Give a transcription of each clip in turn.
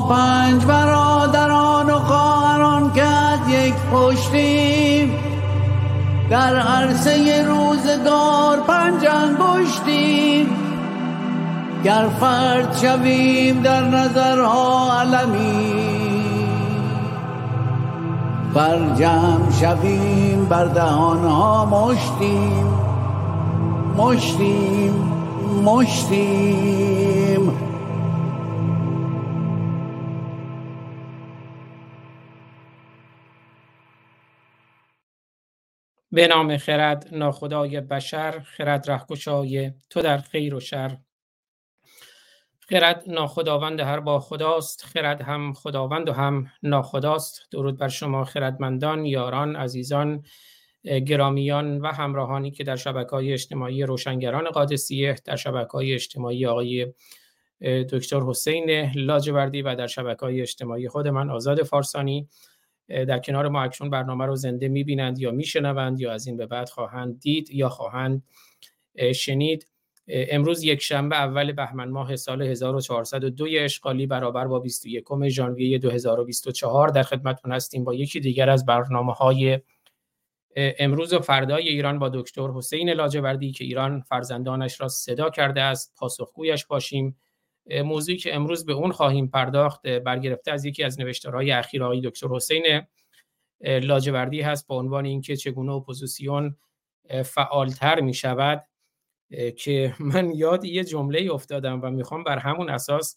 پنج برادران و خواهران کرد یک پشتیم. در عرصه روزگار پنج انگشتیم. گر فرد شویم در نظرها علمی بر جمع شویم بر دهانها مشتیم. مشتیم مشتیم. به نام خرد ناخدای بشر خرد رهگشای تو در خیر و شر. خرد ناخداوند هر با خداست خرد هم خداوند و هم ناخداست. درود بر شما خردمندان یاران عزیزان گرامیان و همراهانی که در شبکه های اجتماعی روشنگران قادسیه در شبکه های اجتماعی آقای دکتر حسین لاجوردی و در شبکه های اجتماعی خود من آزاد فارسانی در کنار ما اکنون برنامه رو زنده می‌بینند یا میشنوند یا از این به بعد خواهند دید یا خواهند شنید. امروز یک شنبه اول بهمن ماه سال 1402 اشغالی برابر با 21 ژانویه 2024 در خدمتتون هستیم با یکی دیگر از برنامه های امروز و فردای ایران با دکتر حسین لاجوردی که ایران فرزندانش را صدا کرده است. پاسخگویش باشیم. موضوعی که امروز به اون خواهیم پرداخت برگرفته از یکی از نوشتارهای اخیر آقای دکتر حسین لاجوردی هست با عنوان اینکه چگونه اپوزیسیون فعالتر می شود که من یاد یه جمله افتادم و می‌خوام بر همون اساس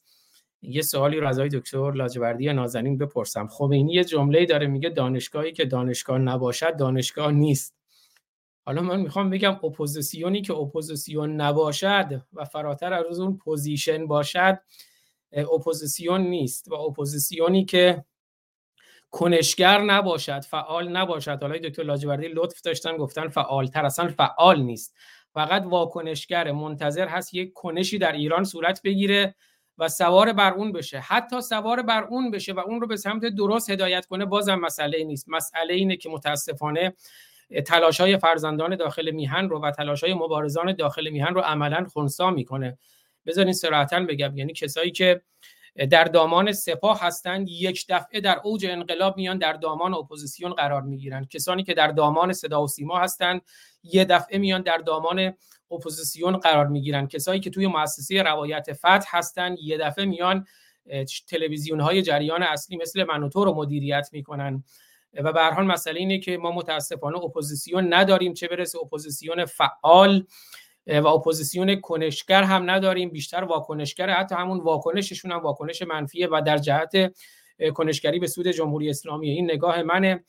یه سوالی رو از آقای دکتر لاجوردی نازنین بپرسم. خمینی یه جمله داره میگه دانشگاهی که دانشگاه نباشد دانشگاه نیست. حالا من می‌خوام بگم اپوزیسیونی که اپوزیسیون نباشد و فراتر از اون position باشد اپوزیسیون نیست و اپوزیسیونی که کنشگر نباشد فعال نباشد. حالا دکتر لاجوردی لطف داشتن گفتن فعالتر. اصلا فعال نیست. فقط واکنشگر منتظر هست یک کنشی در ایران صورت بگیره و سوار بر اون بشه. حتی سوار بر اون بشه و اون رو به سمت درست هدایت کنه بازم مسئله نیست. مسئله اینه که متاسفانه تلاش های فرزندان داخل میهن رو و تلاش های مبارزان داخل میهن رو عملا خونسا می‌کنه. بذارین صراحتا بگم یعنی کسایی که در دامان سپاه هستند یک دفعه در اوج انقلاب میان در دامان اپوزیسیون قرار می‌گیرن. کسانی که در دامان صدا و سیما هستند یه دفعه میان در دامان اپوزیسیون قرار می‌گیرن. کسایی که توی مؤسسه روایت فتح هستند یه دفعه میان تلویزیون های جریان اصلی مثل منوتو رو مدیریت می‌کنن. و به هر مسئله اینه که ما متاسفانه اپوزیسیون نداریم چه برسه اپوزیسیون فعال و اپوزیسیون کنشگر هم نداریم. بیشتر واکنشگر حتی همون واکنششون هم واکنش منفیه و در جهت کنشگری به سود جمهوری اسلامی. این نگاه منه.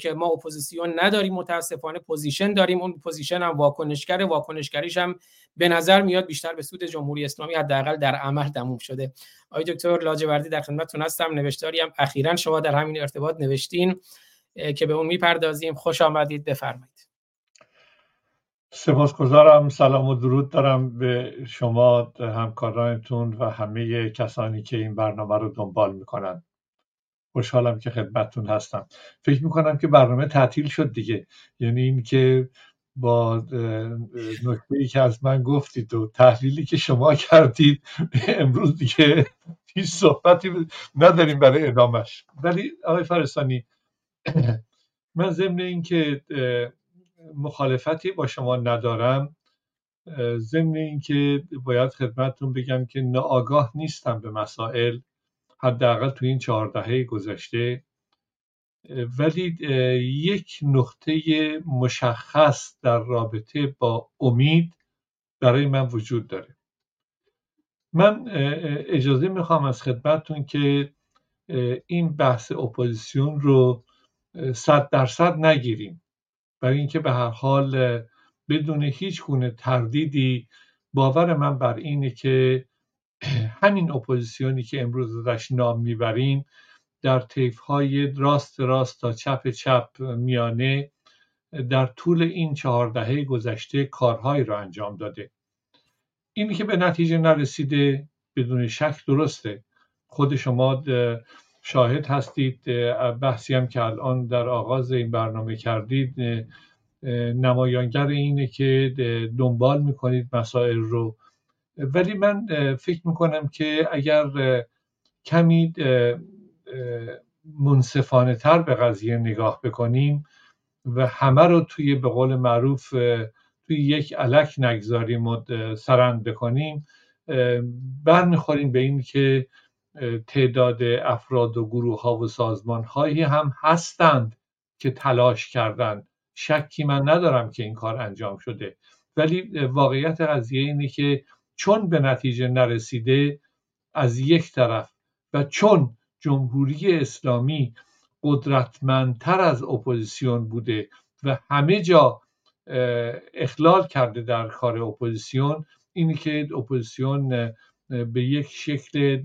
که ما اپوزیسیون نداریم متاسفانه position داریم. اون position هم واکنشگر واکنشگریش هم به نظر میاد بیشتر به سود جمهوری اسلامی حداقل در عمل تموم شده. آقای دکتر لاجوردی در خدمتتون هستم. نوشتاری هم اخیرا شما در همین ارتباط نوشتین که به اون می‌پردازیم. خوش آمدید. بفرمایید. سپاسگزارم. سلام و درود دارم به شما همکارانتون و همه کسانی که این برنامه رو دنبال می‌کنن. خوشحالم که خدمتتون هستم. فکر می‌کنم که برنامه تعطیل شد دیگه. یعنی این که با نکته ای که از من گفتید و تحلیلی که شما کردید امروز دیگه هیچ صحبتی نداریم برای ادامش ولی آقای فرستانی من ضمن اینکه مخالفتی با شما ندارم. ضمن اینکه باید خدمتتون بگم که ناآگاه نیستم به مسائل. حداقل تو این چهار دهه گذشته ولی یک نقطه مشخص در رابطه با امید برای من وجود داره. من اجازه می‌خوام از خدمتتون که این بحث اپوزیسیون رو صد درصد نگیریم. برای اینکه به هر حال بدون هیچ گونه تردیدی باور من بر اینه که همین اپوزیسیونی که امروز ازش نام می‌بریم در طیف های راست راست تا چپ چپ میانه در طول این چهار دهه گذشته کارهایی را انجام داده. اینی که به نتیجه نرسیده بدون شک درسته. خود شما شاهد هستید. بحثی هم که الان در آغاز این برنامه کردید نمایانگر اینه که دنبال می‌کنید مسائل رو ولی من فکر می‌کنم که اگر کمی منصفانه تر به قضیه نگاه بکنیم و همه رو توی به قول معروف توی یک علک نگذاریم و سرند بکنیم برمیخوریم به این که تعداد افراد و گروه ها و سازمان هایی هم هستند که تلاش کردند شکی من ندارم که این کار انجام شده. ولی واقعیت قضیه اینه که چون به نتیجه نرسیده از یک طرف و چون جمهوری اسلامی قدرتمندتر از اپوزیسیون بوده و همه جا اخلال کرده در کار اپوزیسیون اینی که اپوزیسیون به یک شکل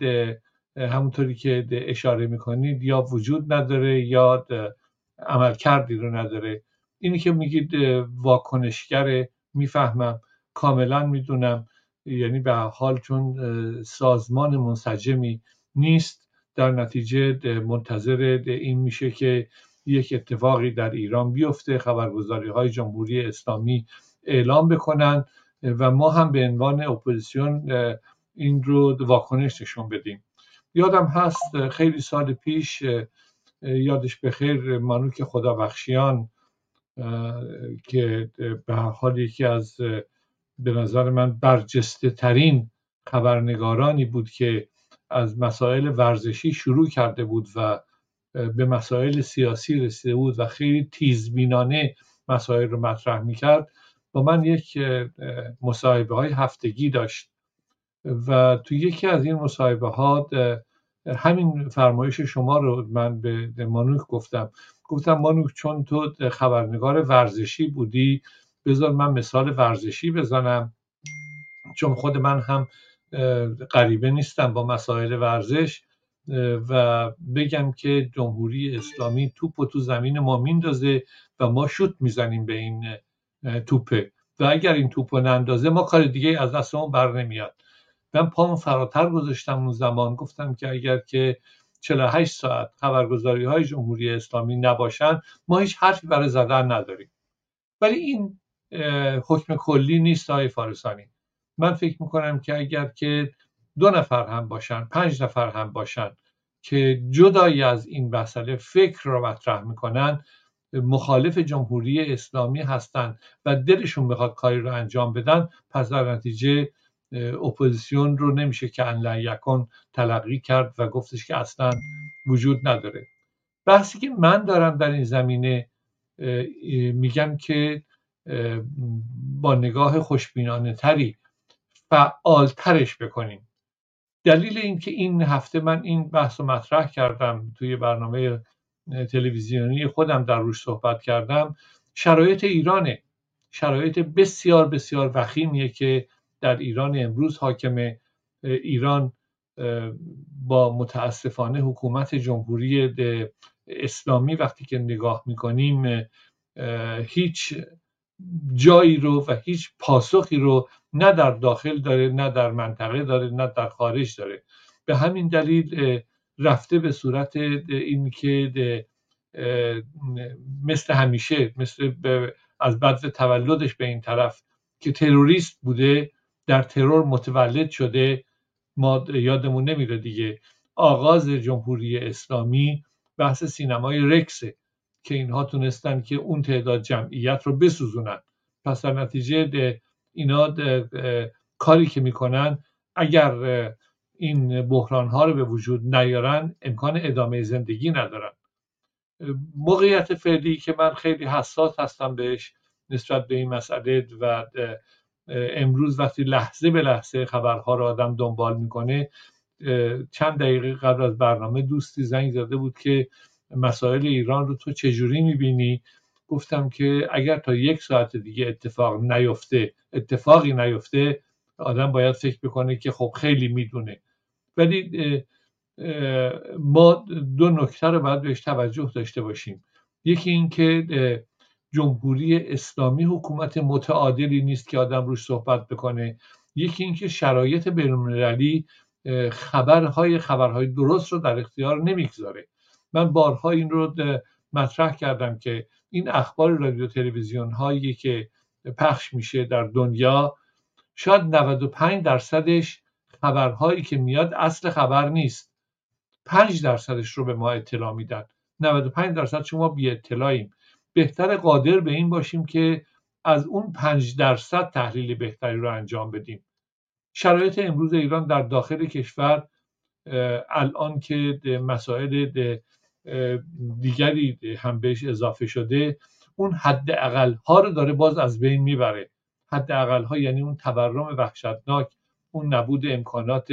همونطوری که اشاره می‌کنید یا وجود نداره یا عملکردی رو نداره. اینی که میگید واکنشگر می‌فهمم کاملا می‌دونم. یعنی به حال چون سازمان منسجمی نیست در نتیجه منتظر این میشه که یک اتفاقی در ایران بیفته خبرگزاری های جمهوری اسلامی اعلام بکنن و ما هم به عنوان اپوزیسیون این رو واکنش نشون بدیم. یادم هست خیلی سال پیش یادش بخیر مانوک خدابخشیان که به حال یکی از به نظر من برجسته ترین خبرنگارانی بود که از مسائل ورزشی شروع کرده بود و به مسائل سیاسی رسیده بود و خیلی تیزبینانه مسائل رو مطرح می‌کرد. با من یک مصاحبه های هفتگی داشت و تو یکی از این مصاحبه ها همین فرمایش شما رو من به مانوک گفتم. گفتم مانوک چون تو خبرنگار ورزشی بودی بذار من مثال ورزشی بزنم. چون خود من هم غریبه نیستم با مسائل ورزش و بگم که جمهوری اسلامی توپ و تو زمین ما میندازه و ما شوت می‌زنیم به این توپه. و اگر این توپ رو نندازه ما کار دیگه از دستمون بر نمیاد. من پامو فراتر گذاشتم اون زمان. گفتم که اگر که 48 ساعت خبرگزاری های جمهوری اسلامی نباشن ما هیچ حرفی برای زدن نداریم. ولی این حکم کلی نیست های فارسانی. من فکر می‌کنم که اگر که دو نفر هم باشن پنج نفر هم باشن که جدایی از این مسئله فکر رو مطرح می‌کنن مخالف جمهوری اسلامی هستند و دلشون بخواد کاری رو انجام بدن پس در نتیجه اپوزیسیون رو نمیشه که ان یکن تلقی کرد و گفتش که اصلا وجود نداره. بحثی که من دارم در این زمینه میگم که با نگاه خوشبینانه تری فعالترش بکنیم. دلیل اینکه این هفته من این بحث رو مطرح کردم توی برنامه تلویزیونی خودم در روش صحبت کردم شرایط ایرانه. شرایط بسیار بسیار وخیمیه که در ایران امروز حاکم ایران با متاسفانه حکومت جمهوری اسلامی وقتی که نگاه می‌کنیم هیچ جایی رو و هیچ پاسخی رو نه در داخل داره نه در منطقه داره نه در خارج داره. به همین دلیل رفته به صورت این که مثل همیشه مثل از بعد تولدش به این طرف که تروریست بوده در ترور متولد شده ما یادمون نمیره دیگه. آغاز جمهوری اسلامی بحث سینمای رکسه. که اینها تونستن که اون تعداد جمعیت رو بسوزونن. پس در نتیجه اینا کاری که می‌کنن اگر این بحران ها رو به وجود نیارن امکان ادامه زندگی ندارن. موقعیت فعلی که من خیلی حساس هستم بهش نسبت به این مسئله و امروز وقتی لحظه به لحظه خبرها رو آدم دنبال می‌کنه چند دقیقه قبل از برنامه دوستی زنگ زده بود که مسائل ایران رو تو چجوری می‌بینی؟ گفتم که اگر تا یک ساعت دیگه اتفاق نیفته اتفاقی نیفته آدم باید فکر بکنه که خب خیلی می‌دونه. ولی ما دو نکته رو باید بهش توجه داشته باشیم. یکی اینکه جمهوری اسلامی حکومت متعادلی نیست که آدم روش صحبت بکنه. یکی اینکه شرایط بینالمللی خبرهای خبرهای درست رو در اختیار نمی‌گذاره. من بارها این رو مطرح کردم که این اخبار رادیو تلویزیون هایی که پخش میشه در دنیا شاید 95 درصدش خبرهایی که میاد اصل خبر نیست. 5 درصدش رو به ما اطلاع میدن. 95 درصد شما بی اطلاعیم. بهتر قادر به این باشیم که از اون 5 درصد تحلیل بهتری رو انجام بدیم. شرایط امروز ایران در داخل کشور الان که مسائل دیگری هم بهش اضافه شده اون حد اقل ها رو داره باز از بین می‌بره. حد اقل ها یعنی اون تورم وحشتناک اون نبود امکانات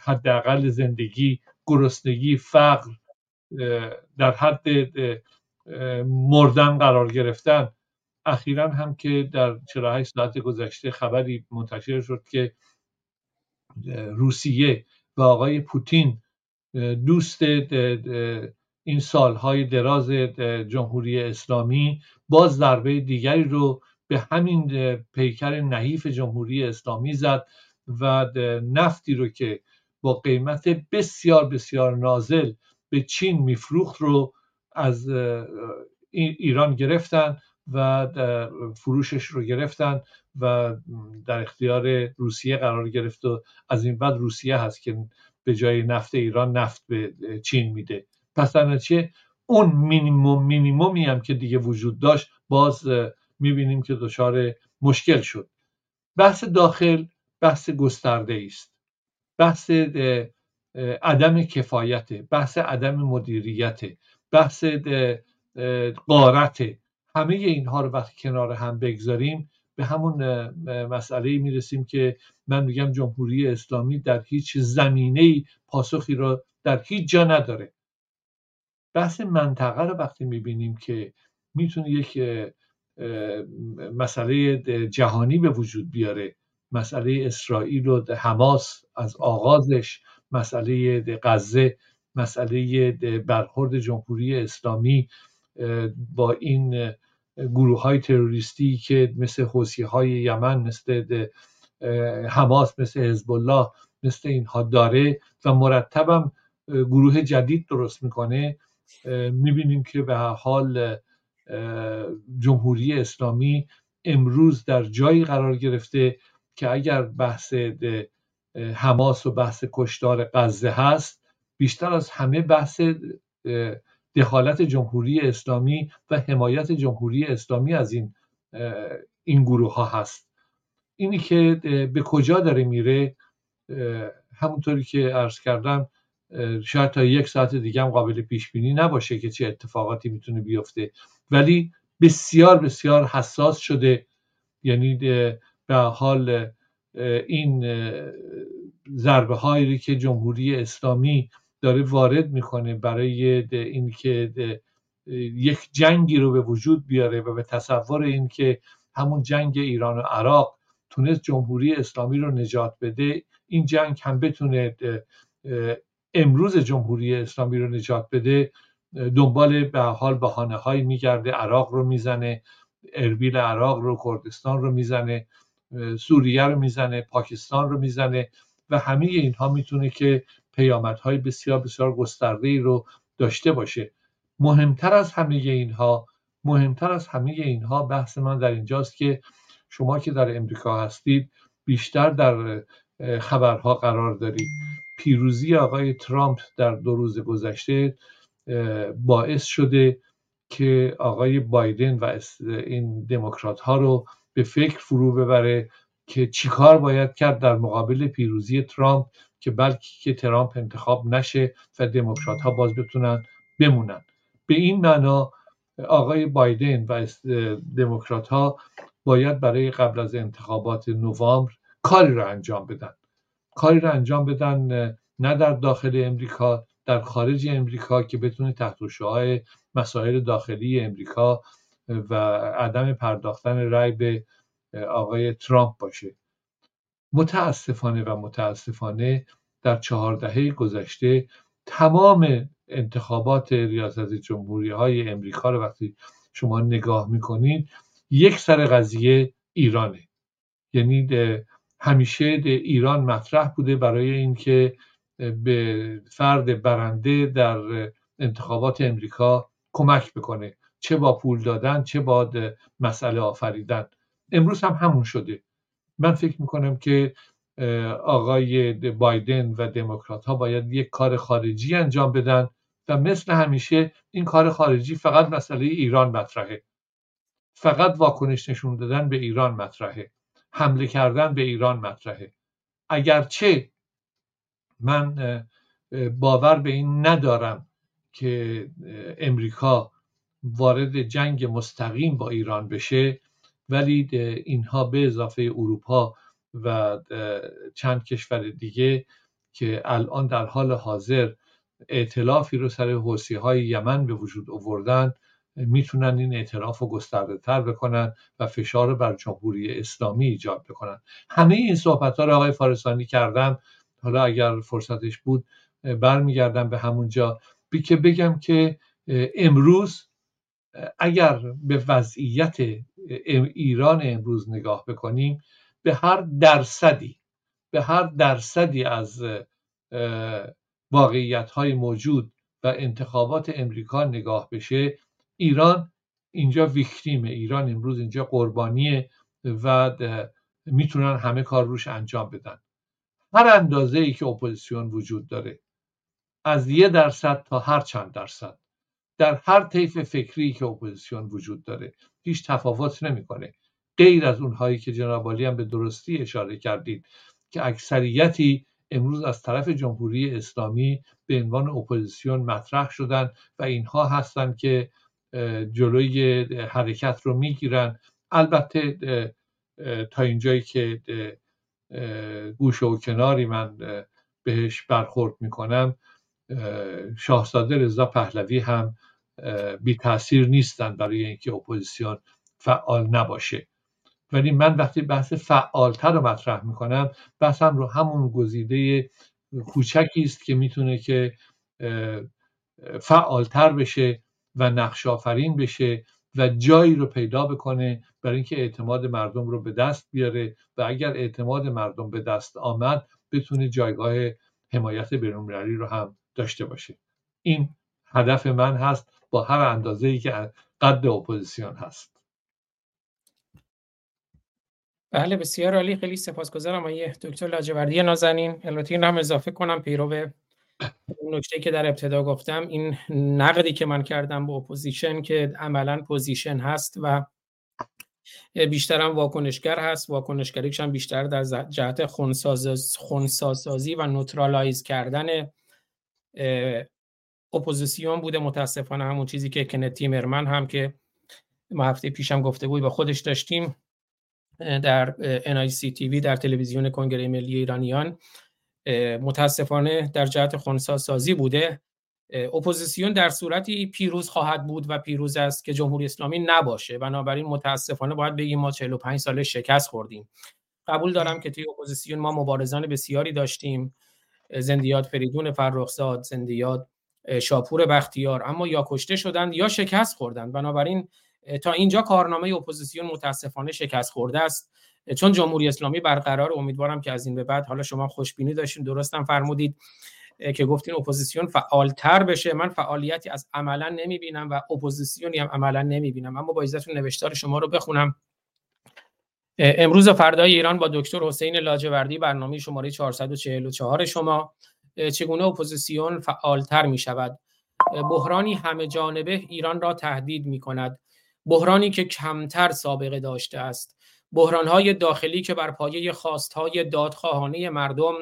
حداقل زندگی گرسنگی فقر در حد مردن قرار گرفتن. اخیرا هم که در 48 ساعت گذشته خبری منتشر شد که روسیه و آقای پوتین دوست این سالهای دراز جمهوری اسلامی باز ضربه دیگری رو به همین پیکر نحیف جمهوری اسلامی زد و نفتی رو که با قیمت بسیار بسیار نازل به چین میفروخت رو از ایران گرفتن و فروشش رو گرفتن و در اختیار روسیه قرار گرفت و از این بعد روسیه هست که به جای نفت ایران نفت به چین میده. پس در اون مینیموم مینیمومی هم که دیگه وجود داشت باز می‌بینیم که دچار مشکل شد. بحث داخل بحث گسترده است. بحث عدم کفایت بحث عدم مدیریت بحث قارت همه اینها رو وقتی کنار هم بگذاریم به همون مسئله می‌رسیم که من میگم جمهوری اسلامی در هیچ زمینه پاسخی رو در هیچ جا نداره. بحث منطقه رو وقتی می‌بینیم که می‌تونه یک مسئله جهانی به وجود بیاره مسئله اسرائیل و حماس از آغازش مسئله غزه مسئله برخورد جمهوری اسلامی با این گروه های تروریستی که مثل حوسی های یمن مثل حماس مثل حزب الله مثل اینها داره و مرتبم گروه جدید درست می‌کنه. می‌بینیم که به حال جمهوری اسلامی امروز در جایی قرار گرفته که اگر بحث حماس و بحث کشتار غزه هست بیشتر از همه بحث دخالت جمهوری اسلامی و حمایت جمهوری اسلامی از این این گروه ها هست. اینی که به کجا داره میره همونطوری که عرض کردم شاید تا یک ساعت دیگه هم قابل پیش بینی نباشه که چه اتفاقاتی می‌تونه بیفته. ولی بسیار بسیار حساس شده. یعنی به حال این ضربه هایی که جمهوری اسلامی داره وارد می‌کنه برای اینکه یک جنگی رو به وجود بیاره و به تصور اینکه همون جنگ ایران و عراق تونست جمهوری اسلامی رو نجات بده این جنگ هم بتونه امروز جمهوری اسلامی رو نجات بده دنبال به حال بهانه هایی میگرده عراق رو می‌زنه اربیل عراق رو کردستان رو می‌زنه سوریه رو می‌زنه پاکستان رو می‌زنه و همه اینها می‌تونه که پیامدهای بسیار بسیار گسترده رو داشته باشه. مهمتر از همه اینها مهمتر از همه اینها بحث من در اینجاست که شما که در امریکا هستید بیشتر در خبرها قرار دارید. پیروزی آقای ترامپ در دو روز گذشته باعث شده که آقای بایدن و این دموکرات ها رو به فکر فرو ببره که چیکار باید کرد در مقابل پیروزی ترامپ. که بلکه که ترامپ انتخاب نشه و دموکرات ها باز بتونن بمونن. به این معنا آقای بایدن و دموکرات ها باید برای قبل از انتخابات نوامبر کاری را انجام بدن. کاری را انجام بدن نه در داخل امریکا در خارج امریکا که بتونه تحت های مسائل داخلی امریکا و عدم پرداختن رای به آقای ترامپ باشه. متاسفانه و متاسفانه در چهار دهه گذشته تمام انتخابات ریاست جمهوری های امریکا رو وقتی شما نگاه می‌کنید یک سر قضیه ایرانه. یعنی همیشه ایران مطرح بوده برای اینکه به فرد برنده در انتخابات امریکا کمک بکنه. چه با پول دادن چه با مسئله آفریدن. امروز هم همون شده. من فکر می‌کنم که آقای بایدن و دموکرات ها باید یک کار خارجی انجام بدن و مثل همیشه این کار خارجی فقط مسئله ایران مطرحه. فقط واکنش نشون دادن به ایران مطرحه. حمله کردن به ایران مطرحه. اگرچه من باور به این ندارم که امریکا وارد جنگ مستقیم با ایران بشه ولی اینها به اضافه اروپا و چند کشور دیگه که الان در حال حاضر اعتلافی رو سر حوسی های یمن به وجود آوردن می‌تونن این اعتراف رو گسترده تر بکنن و فشار بر جمهوری اسلامی ایجاد بکنن. همه این صحبت ها رو آقای فارسانی کردم حالا اگر فرصتش بود برمیگردم به همونجا بی که بگم که امروز اگر به وضعیت ایران امروز نگاه بکنیم به هر درصدی به هر درصدی از واقعیت های موجود و انتخابات امریکا نگاه بشه ایران اینجا victim ه. ایران امروز اینجا قربانیه و می‌تونن همه کار روش انجام بدن. هر اندازه ای که اپوزیسیون وجود داره از یه درصد تا هر چند درصد. در هر طیف فکری که اپوزیسیون وجود داره هیچ تفاوت نمی‌کنه. غیر از اونهایی که جناب هم به درستی اشاره کردید که اکثریتی امروز از طرف جمهوری اسلامی به عنوان اپوزیسیون مطرح شدن و اینها هستند که جلوی حرکت رو می‌گیرن. البته تا اینجایی که گوشه و کناری من بهش برخورد می‌کنم شاهزاده رضا پهلوی هم بی تاثیر نیستن برای اینکه اپوزیسیون فعال نباشه. ولی من وقتی بحث فعالتر رو مطرح می‌کنم بحثم رو همون گزیده کوچکی است که می‌تونه که فعالتر بشه و نقش آفرین بشه و جایی رو پیدا بکنه برای اینکه اعتماد مردم رو به دست بیاره و اگر اعتماد مردم به دست آمد بتونه جایگاه حمایت بینالمللی رو هم داشته باشه. این هدف من هست با هر اندازه ای که قد اپوزیسیون هست. بله بسیار عالی. خیلی سپاسگزارم آقای دکتر لاجوردی نازنین. البته این هم اضافه کنم پیرو به نکته که در ابتدا گفتم. این نقدی که من کردم به opposition که عملا position هست و بیشتر هم واکنشگر هست. واکنشگریش هم بیشتر در جهت خونسازی و neutralize کردن اپوزیسیون بوده متاسفانه همون چیزی که کنت تیمرمن هم که ما هفته پیشم گفته بود با خودش داشتیم در NIC TV در تلویزیون کنگره ملی ایرانیان. متاسفانه در جهت خونسازی بوده. اپوزیسیون در صورتی پیروز خواهد بود و پیروز است که جمهوری اسلامی نباشه. بنابراین متاسفانه باید بگیم ما 45 ساله شکست خوردیم. قبول دارم که توی اپوزیسیون ما مبارزان بسیاری داشتیم. زنده‌یاد فریدون فرخزاد زنده‌یاد شاپور بختیار. اما یا کشته شدند یا شکست خوردند. بنابراین تا اینجا کارنامه اپوزیسیون متاسفانه شکست خورده است. چون جمهوری اسلامی برقرار امیدوارم که از این به بعد حالا شما خوشبینی داشتین درستم فرمودید که گفتین اپوزیسیون فعالتر بشه. من فعالیتی از عملا نمی‌بینم و اپوزیسیونی هم عملا نمی‌بینم. اما با اجازه‌تون نوشتار شما رو بخونم. امروز و فردای ایران با دکتر حسین لاجوردی برنامه شماره 444 شما چگونه اپوزیسیون فعالتر می شود بحرانی همه جانبه ایران را تهدید می کند بحرانی که کمتر سابقه داشته است. بحرانهای داخلی که بر پایه خواستهای دادخواهانه مردم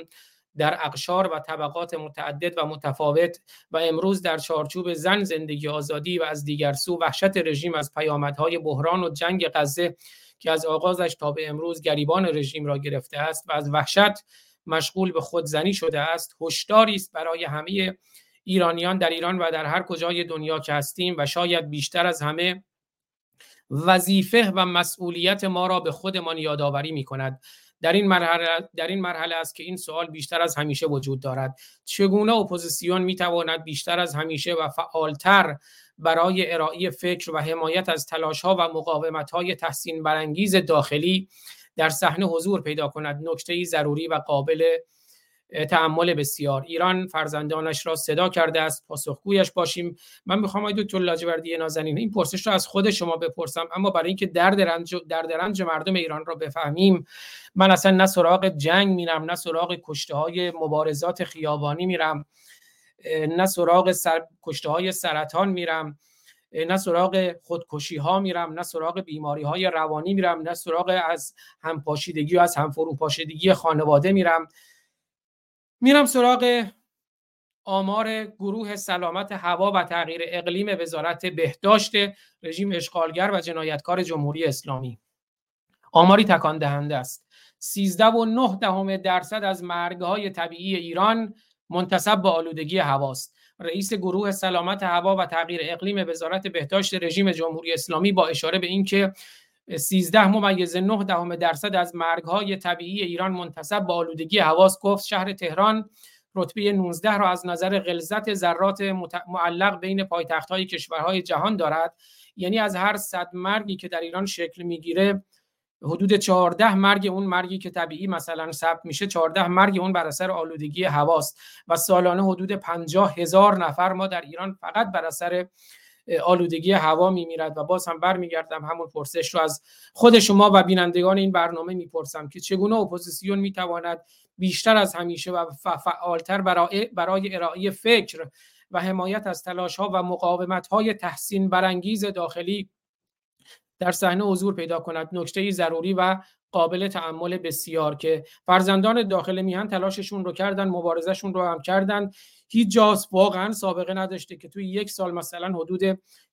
در اقشار و طبقات متعدد و متفاوت و امروز در چارچوب زن زندگی آزادی و از دیگر سو وحشت رژیم از پیامدهای بحران و جنگ غزه که از آغازش تا به امروز گریبان رژیم را گرفته است و از وحشت مشغول به خودزنی شده است هشداری است برای همه ایرانیان در ایران و در هر کجای دنیا که هستیم و شاید بیشتر از همه وظیفه و مسئولیت ما را به خودمان یادآوری می کند در این مرحله در این مرحله است که این سوال بیشتر از همیشه وجود دارد. چگونه اپوزیسیون می تواند بیشتر از همیشه و فعالتر برای ارائه فکر و حمایت از تلاش ها و مقاومت های تحسین برانگیز داخلی در صحنه حضور پیدا کند. نکته ضروری و قابل تعمل بسیار. ایران فرزندانش را صدا کرده است. پاسخگویش باشیم. من می‌خوام آقای دکتر لاجوردی نازنین این پرسش را از خود شما بپرسم اما برای اینکه درد رنج درد رنج مردم ایران را بفهمیم من اصلا نه سراغ جنگ میرم نه سراغ کشته های مبارزات خیابانی میرم. نه سراغ سر... کشته های سرطان میرم نه سراغ خودکشی ها میرم نه سراغ بیماری های روانی میرم نه سراغ از همپاشیدگی و از همفروپاشیدگی خانواده میرم. میرم سراغ آمار گروه سلامت هوا و تغییر اقلیم وزارت بهداشت رژیم اشغالگر و جنایتکار جمهوری اسلامی. آماری تکان دهنده است. 13 و 9 دهم درصد از مرگهای طبیعی ایران منتصب به آلودگی هواست. رئیس گروه سلامت هوا و تغییر اقلیم وزارت بهداشت رژیم جمهوری اسلامی با اشاره به اینکه 13 ممیز 9 دهم درصد از مرگهای طبیعی ایران منتصب به آلودگی هواست گفت شهر تهران رتبه 19 را از نظر غلظت ذرات معلق بین پایتخت‌های کشورهای جهان دارد. یعنی از هر صد مرگی که در ایران شکل می‌گیره حدود 14 مرگ اون مرگی که طبیعی مثلا ثبت میشه 14 مرگ اون بر اثر آلودگی هواست و سالانه حدود 50 هزار نفر ما در ایران فقط بر اثر آلودگی هوا میمیرد و باز هم برمیگردم همون پرسش رو از خود شما و بینندگان این برنامه می‌پرسم که چگونه اپوزیسیون می‌تواند بیشتر از همیشه و فعالتر برای, برای ارائه فکر و حمایت از تلاش ها و مقاومت های تحسین برانگیز داخلی در صحنه حضور پیدا کند. نکته ضروری و قابل تعمل بسیار که فرزندان داخل میهن تلاششون رو کردن مبارزهشون رو هم کردن. هیچ جاست واقعا سابقه نداشته که توی یک سال مثلا حدود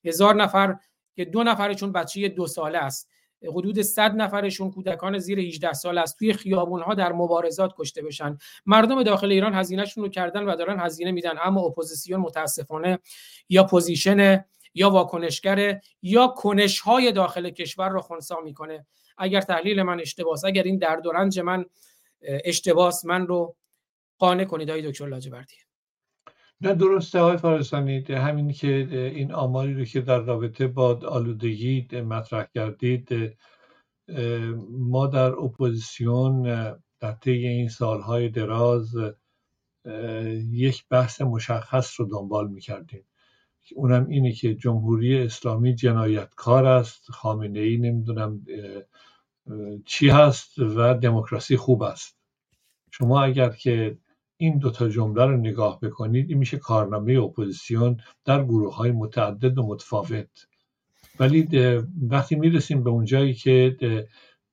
هزار نفر که دو نفرشون بچه دو ساله است. حدود 100 نفرشون کودکان زیر 18 سال است. توی خیابون ها در مبارزات کشته بشن. مردم داخل ایران هزینهشون رو کردن و دارن هزینه میدن. اما اپوزیسیون متاسفانه یا position یا واکنشگر یا کنش های داخل کشور رو خونسا می‌کنه. اگر تحلیل من اشتباس اگر این درد و رنج من اشتباس من رو قانع کنید های دکتر لاجوردی. نه درسته های فارسانی. همین که این آماری رو که در رابطه با آلودگی مطرح کردید ما در اپوزیسیون در طی این سالهای دراز یک بحث مشخص رو دنبال می‌کردیم. اونم اینه که جمهوری اسلامی جنایتکار است خامنه ای نمی‌دونم چی هست و دموکراسی خوب است. شما اگر که این دوتا جمله رو نگاه بکنید این میشه کارنامه اپوزیسیون در گروه های متعدد و متفاوت. ولی وقتی می‌رسیم به اون جایی که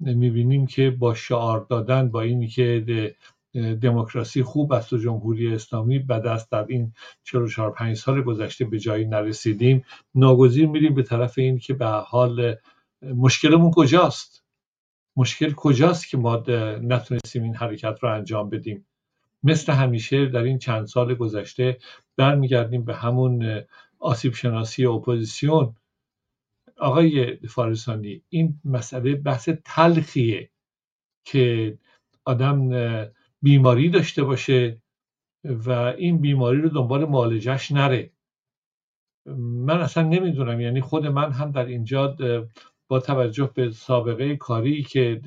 می‌بینیم که با شعار دادن با اینی که دموکراسی خوب است و جمهوری اسلامی بد است در این 44 5 سال گذشته به جایی نرسیدیم. ناگزیر میریم به طرف این که به حال مشکلمون کجاست؟ مشکل کجاست که ما نتونستیم این حرکت رو انجام بدیم؟ مثل همیشه در این چند سال گذشته برمیگردیم به همون آسیب شناسی اپوزیسیون. آقای فارسانی این مسئله بحث تلخیه که آدم بیماری داشته باشه و این بیماری رو دنبال معالجش نره. من اصلا نمی‌دونم یعنی خود من هم در اینجا با توجه به سابقه کاری که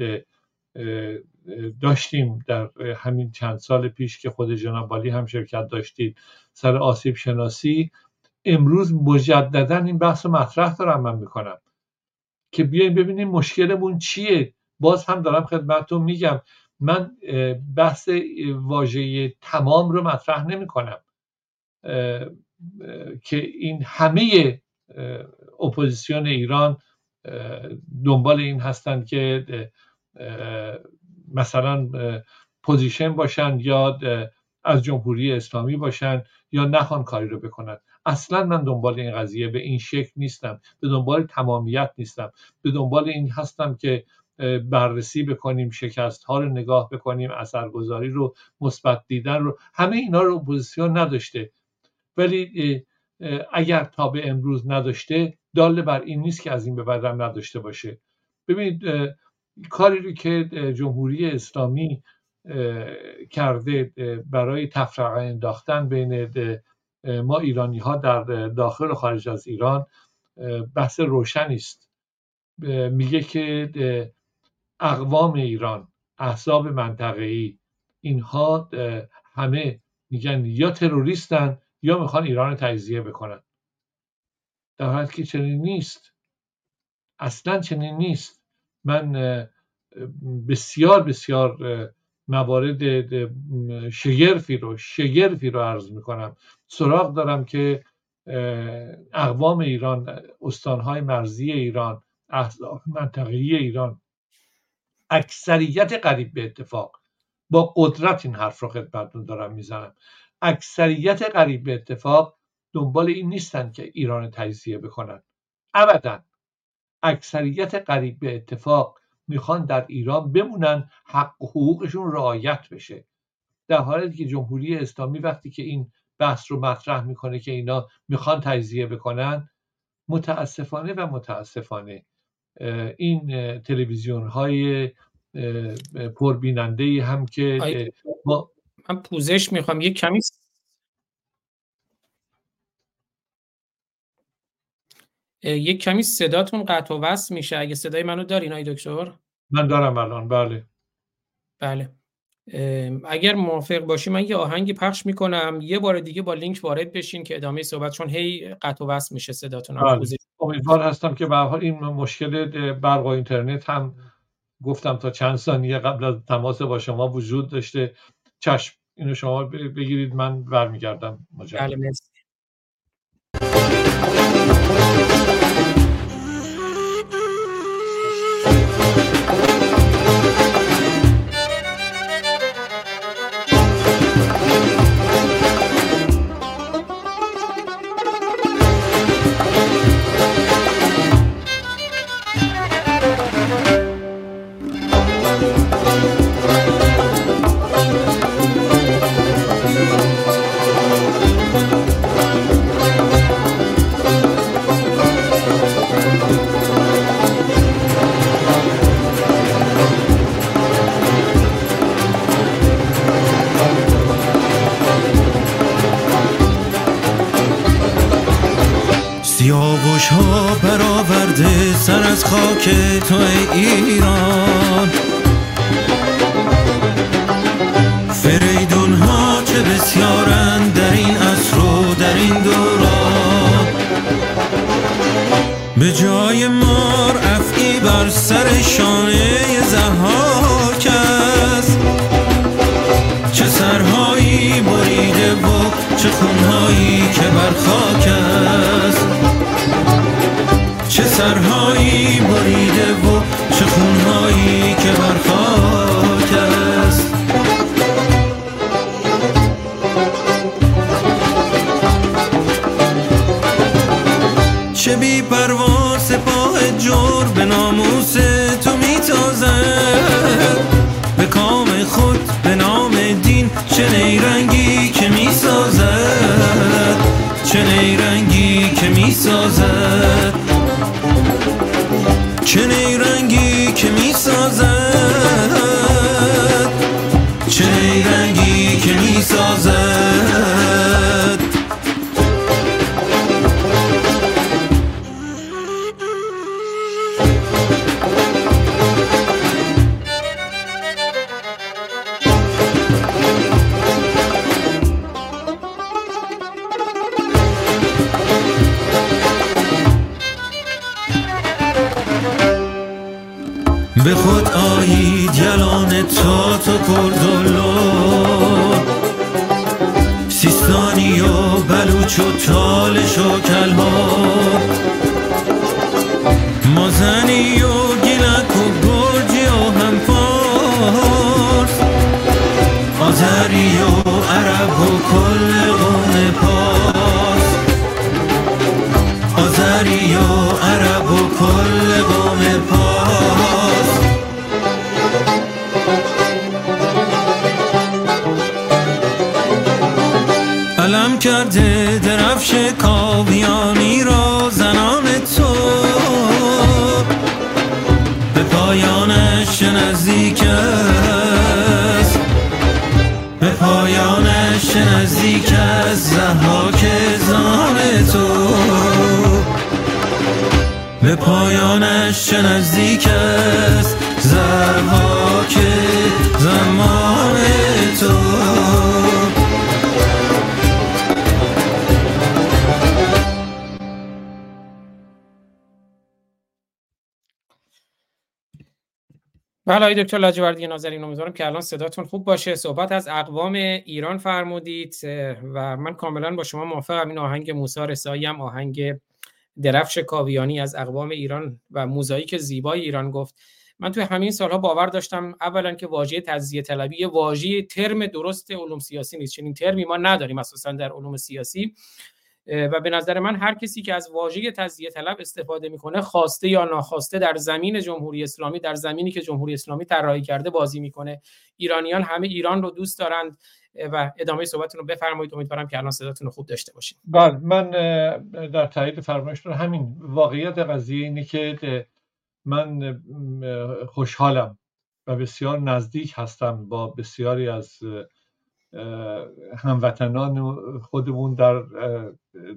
داشتیم در همین چند سال پیش که خود جناب هم شرکت داشتید سر آسیب شناسی امروز مجددا این بحث رو مطرح دارم من می‌کنم. که بیایم ببینیم مشکلمون چیه. باز هم دارم خدمتتون میگم. من بحث واژه تمام رو مطرح نمی کنم. که این همه اپوزیسیون ایران دنبال این هستند که مثلا position باشن یا از جمهوری اسلامی باشن یا نخوان کاری رو بکنن. اصلا من دنبال این قضیه به این شکل نیستم. به دنبال تمامیت نیستم. به دنبال این هستم که بررسی بکنیم شکست ها رو نگاه بکنیم اثرگذاری رو مثبت دیدن رو همه اینا رو اپوزیسیون نداشته. ولی اگر تا به امروز نداشته داله بر این نیست که از این به بعدم نداشته باشه. ببینید کاری رو که جمهوری اسلامی کرده برای تفرقه انداختن بین ما ایرانی ها در داخل و خارج از ایران بحث روشنی است. میگه که اقوام ایران احزاب منطقه‌ای اینها همه میگن یا تروریستن یا می‌خوان ایران تجزیه بکنن. در حالی که چنین نیست. اصلا چنین نیست. من بسیار بسیار موارد شگرفی رو شگرفی رو عرض می‌کنم. سراغ دارم که اقوام ایران استانهای مرزی ایران احزاب منطقی ایران اکثریت قریب به اتفاق. با قدرت این حرف رو خدمتتون دارم می‌زنم. اکثریت قریب به اتفاق دنبال این نیستن که ایران تجزیه بکنن. ابدا. اکثریت قریب به اتفاق می‌خوان در ایران بمونن حق و حقوقشون رعایت بشه. در حالی که جمهوری اسلامی وقتی که این بحث رو مطرح می‌کنه که اینا می‌خوان تجزیه بکنن متاسفانه و متاسفانه این تلویزیون های پربیننده هم که من پوزش می‌خوام یک کمی یک کمی صداتون قطع و وصل میشه. اگه صدای منو دارین آی دکتر؟ من دارم الان. بله. بله. اگر موافق باشی من یه آهنگی پخش می‌کنم. یه بار دیگه با لینک وارد بشین که ادامه صحبت چون هی قطع و وصل میشه صداتون بله. امیدوار هستم که به حال این مشکل برق و اینترنت هم گفتم تا چند ثانیه قبل از تماس با شما وجود داشته. چشم اینو شما بگیرید. من برمیگردم. مجرد بله که تو ایران. فریدون ها چه بسیارند در این عصر و در این دوران. به جای مار افعی بر سر شانه زهاک است چه سرهایی بریده و چه خونهایی که بر خاک بله آقای دکتر لاجوردی ناظرین امیدوارم که الان صداتون خوب باشه. صحبت از اقوام ایران فرمودید و من کاملا با شما موافقم. این آهنگ موسی رسایی هم آهنگ درفش کاویانی از اقوام ایران و موزاییک زیبای ایران گفت. من توی همین سالها باور داشتم اولا که واژه تجزیه طلبی واژه ترم درست علوم سیاسی نیست. چنین ترمی ما نداریم اساسا در علوم سیاسی. و به نظر من هر کسی که از واژه تجزیه طلب استفاده می‌کنه خواسته یا ناخواسته در زمین جمهوری اسلامی در زمینی که جمهوری اسلامی طراحی کرده بازی می‌کنه. ایرانیان همه ایران رو دوست دارند و ادامه صحبتتون رو بفرمایید. امیدوارم که الان صداتون خوب داشته باشید بله من در تایید فرمایشتون همین واقعیت قضیه اینه که من خوشحالم و بسیار نزدیک هستم با بسیاری از هموطنان خودمون در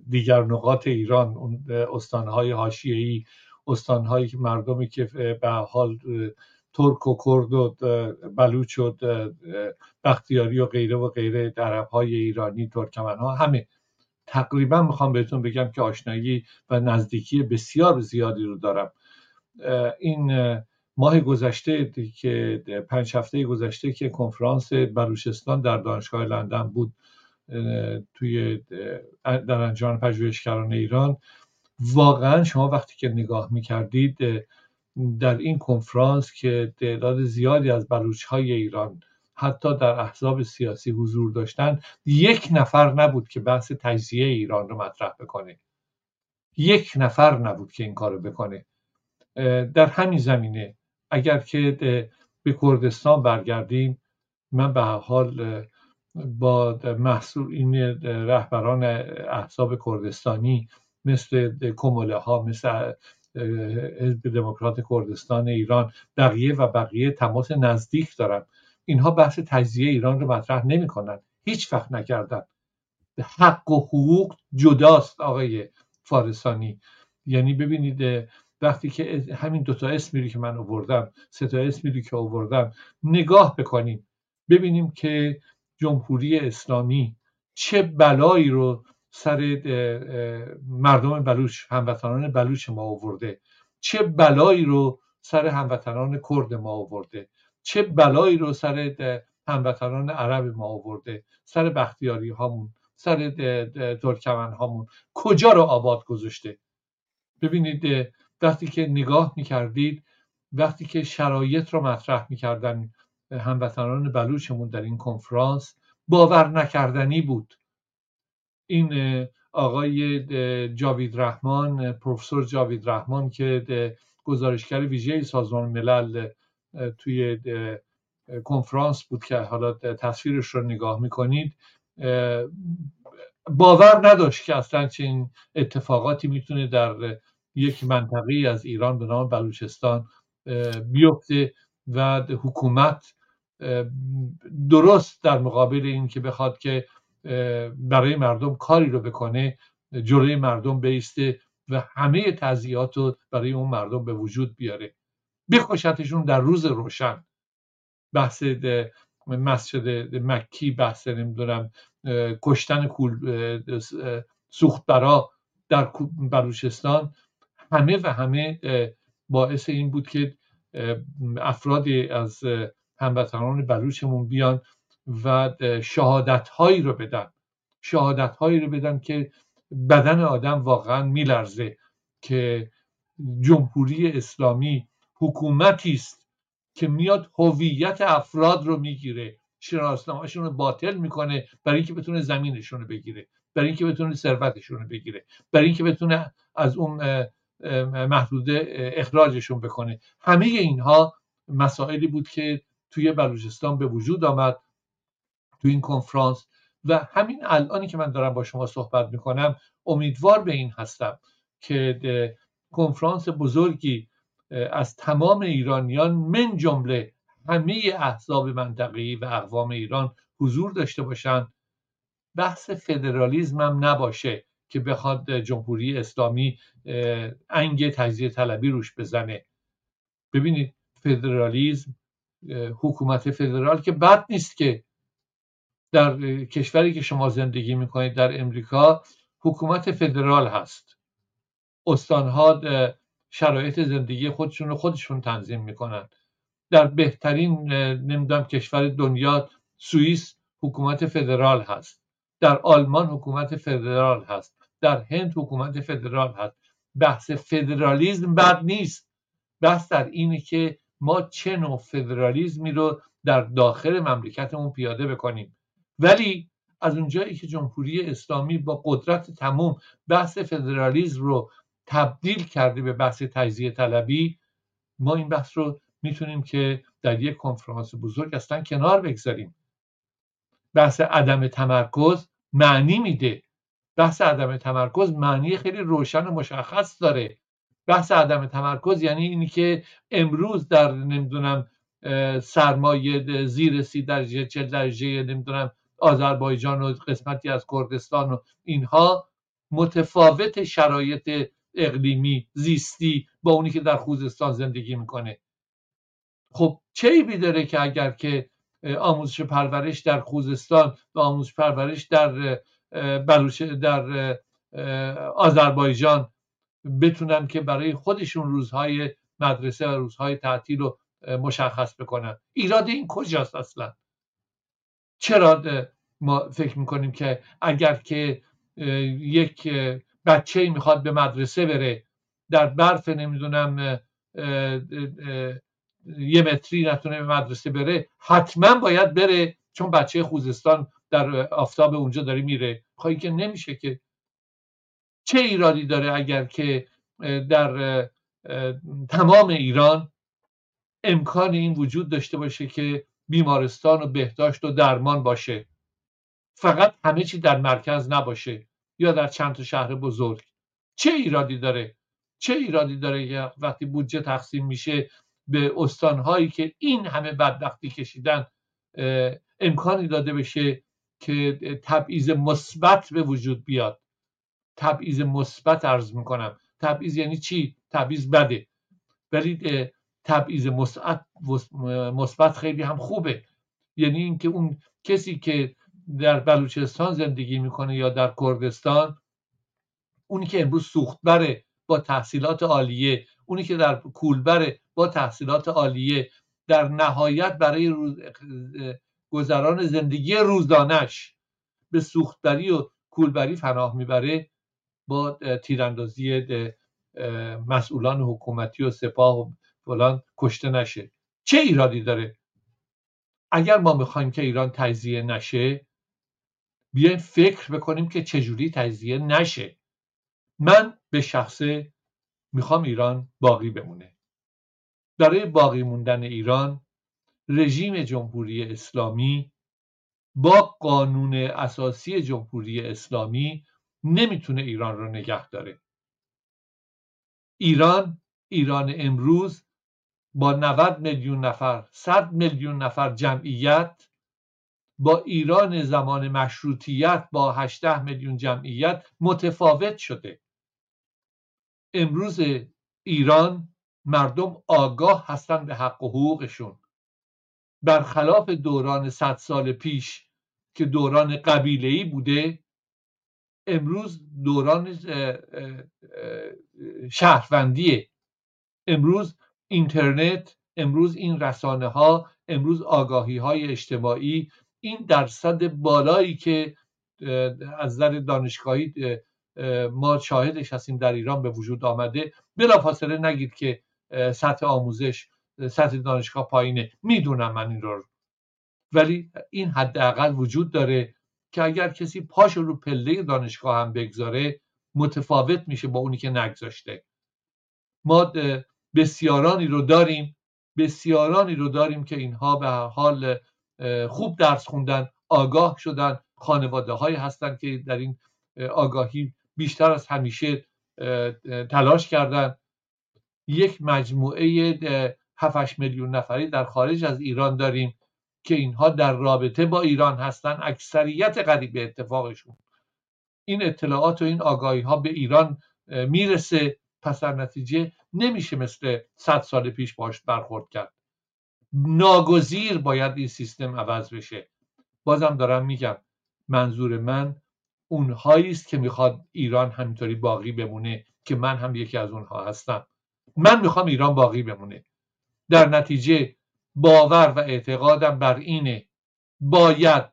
دیگر نقاط ایران اون استانهای حاشیه‌ای استانهایی که مردمی که به حال ترک و کرد و بلوچ و بختیاری و غیره و غیره عرب های ایرانی ترکمن ها همه. تقریبا می‌خوام بهتون بگم که آشنایی و نزدیکی بسیار زیادی رو دارم. این ماه گذشته که پنج هفته گذشته که کنفرانس بلوچستان در دانشگاه لندن بود توی در انجمن پژوهشگران ایران. واقعا شما وقتی که نگاه می‌کردید در این کنفرانس که تعداد زیادی از بلوچ های ایران حتی در احزاب سیاسی حضور داشتن یک نفر نبود که بحث تجزیه ایران رو مطرح بکنه. یک نفر نبود که این کارو بکنه. در همین زمینه اگر که به کردستان برگردیم من به حال با محصول این رهبران احزاب کردستانی مثل کموله ها مثل حزب دموکرات کردستان ایران بقیه و بقیه تماس نزدیک دارم اینها بحث تجزیه ایران رو مطرح نمی‌کنن. هیچ وقت نکردن. حق و حقوق جداست آقای فارسانی. یعنی ببینید وقتی که همین دوتا اسمی که من آوردم سه تا اسمی که آوردم نگاه بکنیم ببینیم که جمهوری اسلامی چه بلایی رو سر مردم بلوچ هموطنان بلوچ ما آورده. چه بلایی رو سر هموطنان کرد ما آورده. چه بلایی رو سر هموطنان عرب ما آورده. سر بختیاری هامون سر ترکمن هامون. کجا رو آباد گذاشته؟ ببینید وقتی که نگاه می‌کردید وقتی که شرایط رو مطرح می‌کردن هموطنان بلوچمون در این کنفرانس باور نکردنی بود. این آقای جاوید رحمان پروفسور جاوید رحمان که گزارشگر ویژه سازمان ملل توی کنفرانس بود که حالا تصویرش رو نگاه می‌کنید باور نداشت که اصلا چنین اتفاقاتی می‌تونه در یک منطقه از ایران به نام بلوچستان بیفته و حکومت درست در مقابل این که بخواد که برای مردم کاری رو بکنه جلوی مردم بیسته و همه تضییعات رو برای اون مردم به وجود بیاره. بکشتشون در روز روشن. بحث مسجد مکی بحث نمی‌دونم کشتن کول سوخت برا در بلوچستان همه و همه باعث این بود که افرادی از هموطنان بلوچمون بیان و شهادت هایی رو بدن. شهادت هایی رو بدن که بدن آدم واقعا میلرزه که جمهوری اسلامی حکومتی است که میاد هویت افراد رو می‌گیره. شناسنامهشون رو باطل می‌کنه برای اینکه بتونه زمینشون رو بگیره برای اینکه بتونه ثروتشون رو بگیره برای اینکه بتونه از اون محدوده اخراجشون بکنه. همه اینها مسائلی بود که توی بلوچستان به وجود آمد تو این کنفرانس. و همین الانی که من دارم با شما صحبت می‌کنم امیدوار به این هستم که کنفرانس بزرگی از تمام ایرانیان من جمله همه احزاب منطقه‌ای و اقوام ایران حضور داشته باشند بحث فدرالیزم هم نباشه. که بخواد جمهوری اسلامی انگ تجزیه طلبی روش بزنه. ببینید فدرالیزم حکومت فدرال که بد نیست که در کشوری که شما زندگی می‌کنید در امریکا حکومت فدرال هست. استانها شرایط زندگی خودشون رو خودشون تنظیم می‌کنن. در بهترین نمی‌دونم کشور دنیا سوئیس حکومت فدرال هست. در آلمان حکومت فدرال هست. در هند حکومت فدرال هست. بحث فدرالیزم بد نیست. بحث در اینه که ما چه نوع فدرالیزمی رو در داخل مملکتمون پیاده بکنیم. ولی از اونجایی که جمهوری اسلامی با قدرت تمام بحث فدرالیزم رو تبدیل کرده به بحث تجزیه طلبی ما این بحث رو می‌تونیم که در یک کنفرانس بزرگ اصلا کنار بگذاریم. بحث عدم تمرکز معنی میده. بحث عدم تمرکز معنی خیلی روشن و مشخص داره. بحث عدم تمرکز یعنی اینی که امروز در نمی‌دونم سرمایه زیر سی درجه چه درجه نمی‌دونم آذربایجان و قسمتی از کردستان و اینها متفاوت شرایط اقلیمی زیستی با اونی که در خوزستان زندگی می‌کنه. خب چه ایبی داره که اگر که آموزش پرورش در خوزستان و آموزش پرورش در بلوچ در آذربایجان بتونن که برای خودشون روزهای مدرسه و روزهای تعطیل رو مشخص بکنن. ایراد این کجاست اصلا؟ چرا ما فکر می‌کنیم که اگر که یک بچه می‌خواد به مدرسه بره در برف نمی‌دونم یه متری نتونه به مدرسه بره حتما باید بره چون بچه خوزستان در آفتاب اونجا داره میره. خواهی که نمیشه که چه ایرادی داره اگر که در تمام ایران امکان این وجود داشته باشه که بیمارستان و بهداشت و درمان باشه. فقط همه چی در مرکز نباشه یا در چند تا شهر بزرگ. چه ایرادی داره؟ چه ایرادی داره وقتی بودجه تقسیم میشه به استانهایی که این همه بدبختی کشیدن امکانی داده بشه که تبعیض مثبت به وجود بیاد. تبعیض مثبت ارز می‌کنم. تبعیض یعنی چی؟ تبعیض بده. ولی تبعیض مثبت خیلی هم خوبه. یعنی اینکه اون کسی که در بلوچستان زندگی می‌کنه یا در کردستان اونی که امروز سوختبره با تحصیلات عالیه اونی که در کولبره با تحصیلات عالیه در نهایت برای روز... گذران زندگی روزانش به سوختبری و کولبری پناه می‌بره با تیراندازی مسئولان حکومتی و سپاه و فلان کشته نشه. چه ایرادی داره؟ اگر ما می‌خوایم که ایران تجزیه نشه بیایم فکر بکنیم که چجوری تجزیه نشه. من به شخصه می‌خوام ایران باقی بمونه. برای باقی موندن ایران رژیم جمهوری اسلامی با قانون اساسی جمهوری اسلامی نمی‌تونه ایران رو نگه داره. ایران ایران امروز با 90 میلیون نفر 100 میلیون نفر جمعیت با ایران زمان مشروطیت با 18 میلیون جمعیت متفاوت شده. امروز ایران مردم آگاه هستند به حق و حقوقشون. برخلاف دوران صد سال پیش که دوران قبیله‌ای بوده امروز دوران شهروندیه. امروز اینترنت امروز این رسانه ها امروز آگاهی های اجتماعی این درصد بالایی که از نظر دانشگاهی ما شاهدش هستیم در ایران به وجود آمده. بلافاصله نگید که سطح آموزش سطح دانشگاه پایینه. می‌دونم من این رو. ولی این حداقل وجود داره که اگر کسی پاش رو پله دانشگاه هم بگذاره متفاوت میشه با اونی که نگذاشته. ما بسیارانی رو داریم بسیارانی رو داریم که اینها به هر حال خوب درس خوندن آگاه شدن خانواده هایی هستن که در این آگاهی بیشتر از همیشه تلاش کردن. یک مجموعه 7 میلیون نفری در خارج از ایران داریم که اینها در رابطه با ایران هستن اکثریت قریب به اتفاقشون. این اطلاعات و این آگاهی ها به ایران می‌رسه پس در نتیجه نمیشه مثل صد سال پیش باش برخورد کرد. ناگزیر باید این سیستم عوض بشه. بازم دارم میگم منظور من اونهایی است که می‌خواد ایران همینطوری باقی بمونه که من هم یکی از اونها هستم. من می‌خوام ایران باقی بمونه. در نتیجه باور و اعتقادم بر اینه باید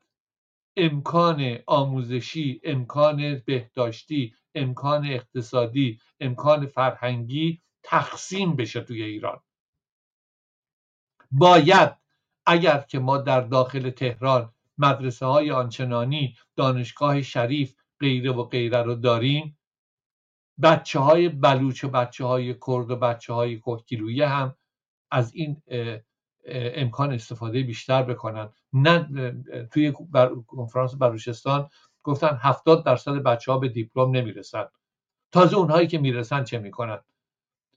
امکان آموزشی امکان بهداشتی امکان اقتصادی امکان فرهنگی تقسیم بشه توی ایران. باید اگر که ما در داخل تهران مدرسه های آنچنانی دانشگاه شریف غیره و غیره رو داریم بچه های بلوچ و بچه های کرد و بچه های هم از این امکان استفاده بیشتر بکنن. نه توی کنفرانس بلوچستان گفتن هفتاد درصد بچه ها به دیپلم نمی‌رسن. تازه اونهایی که می‌رسن چه می‌کنن؟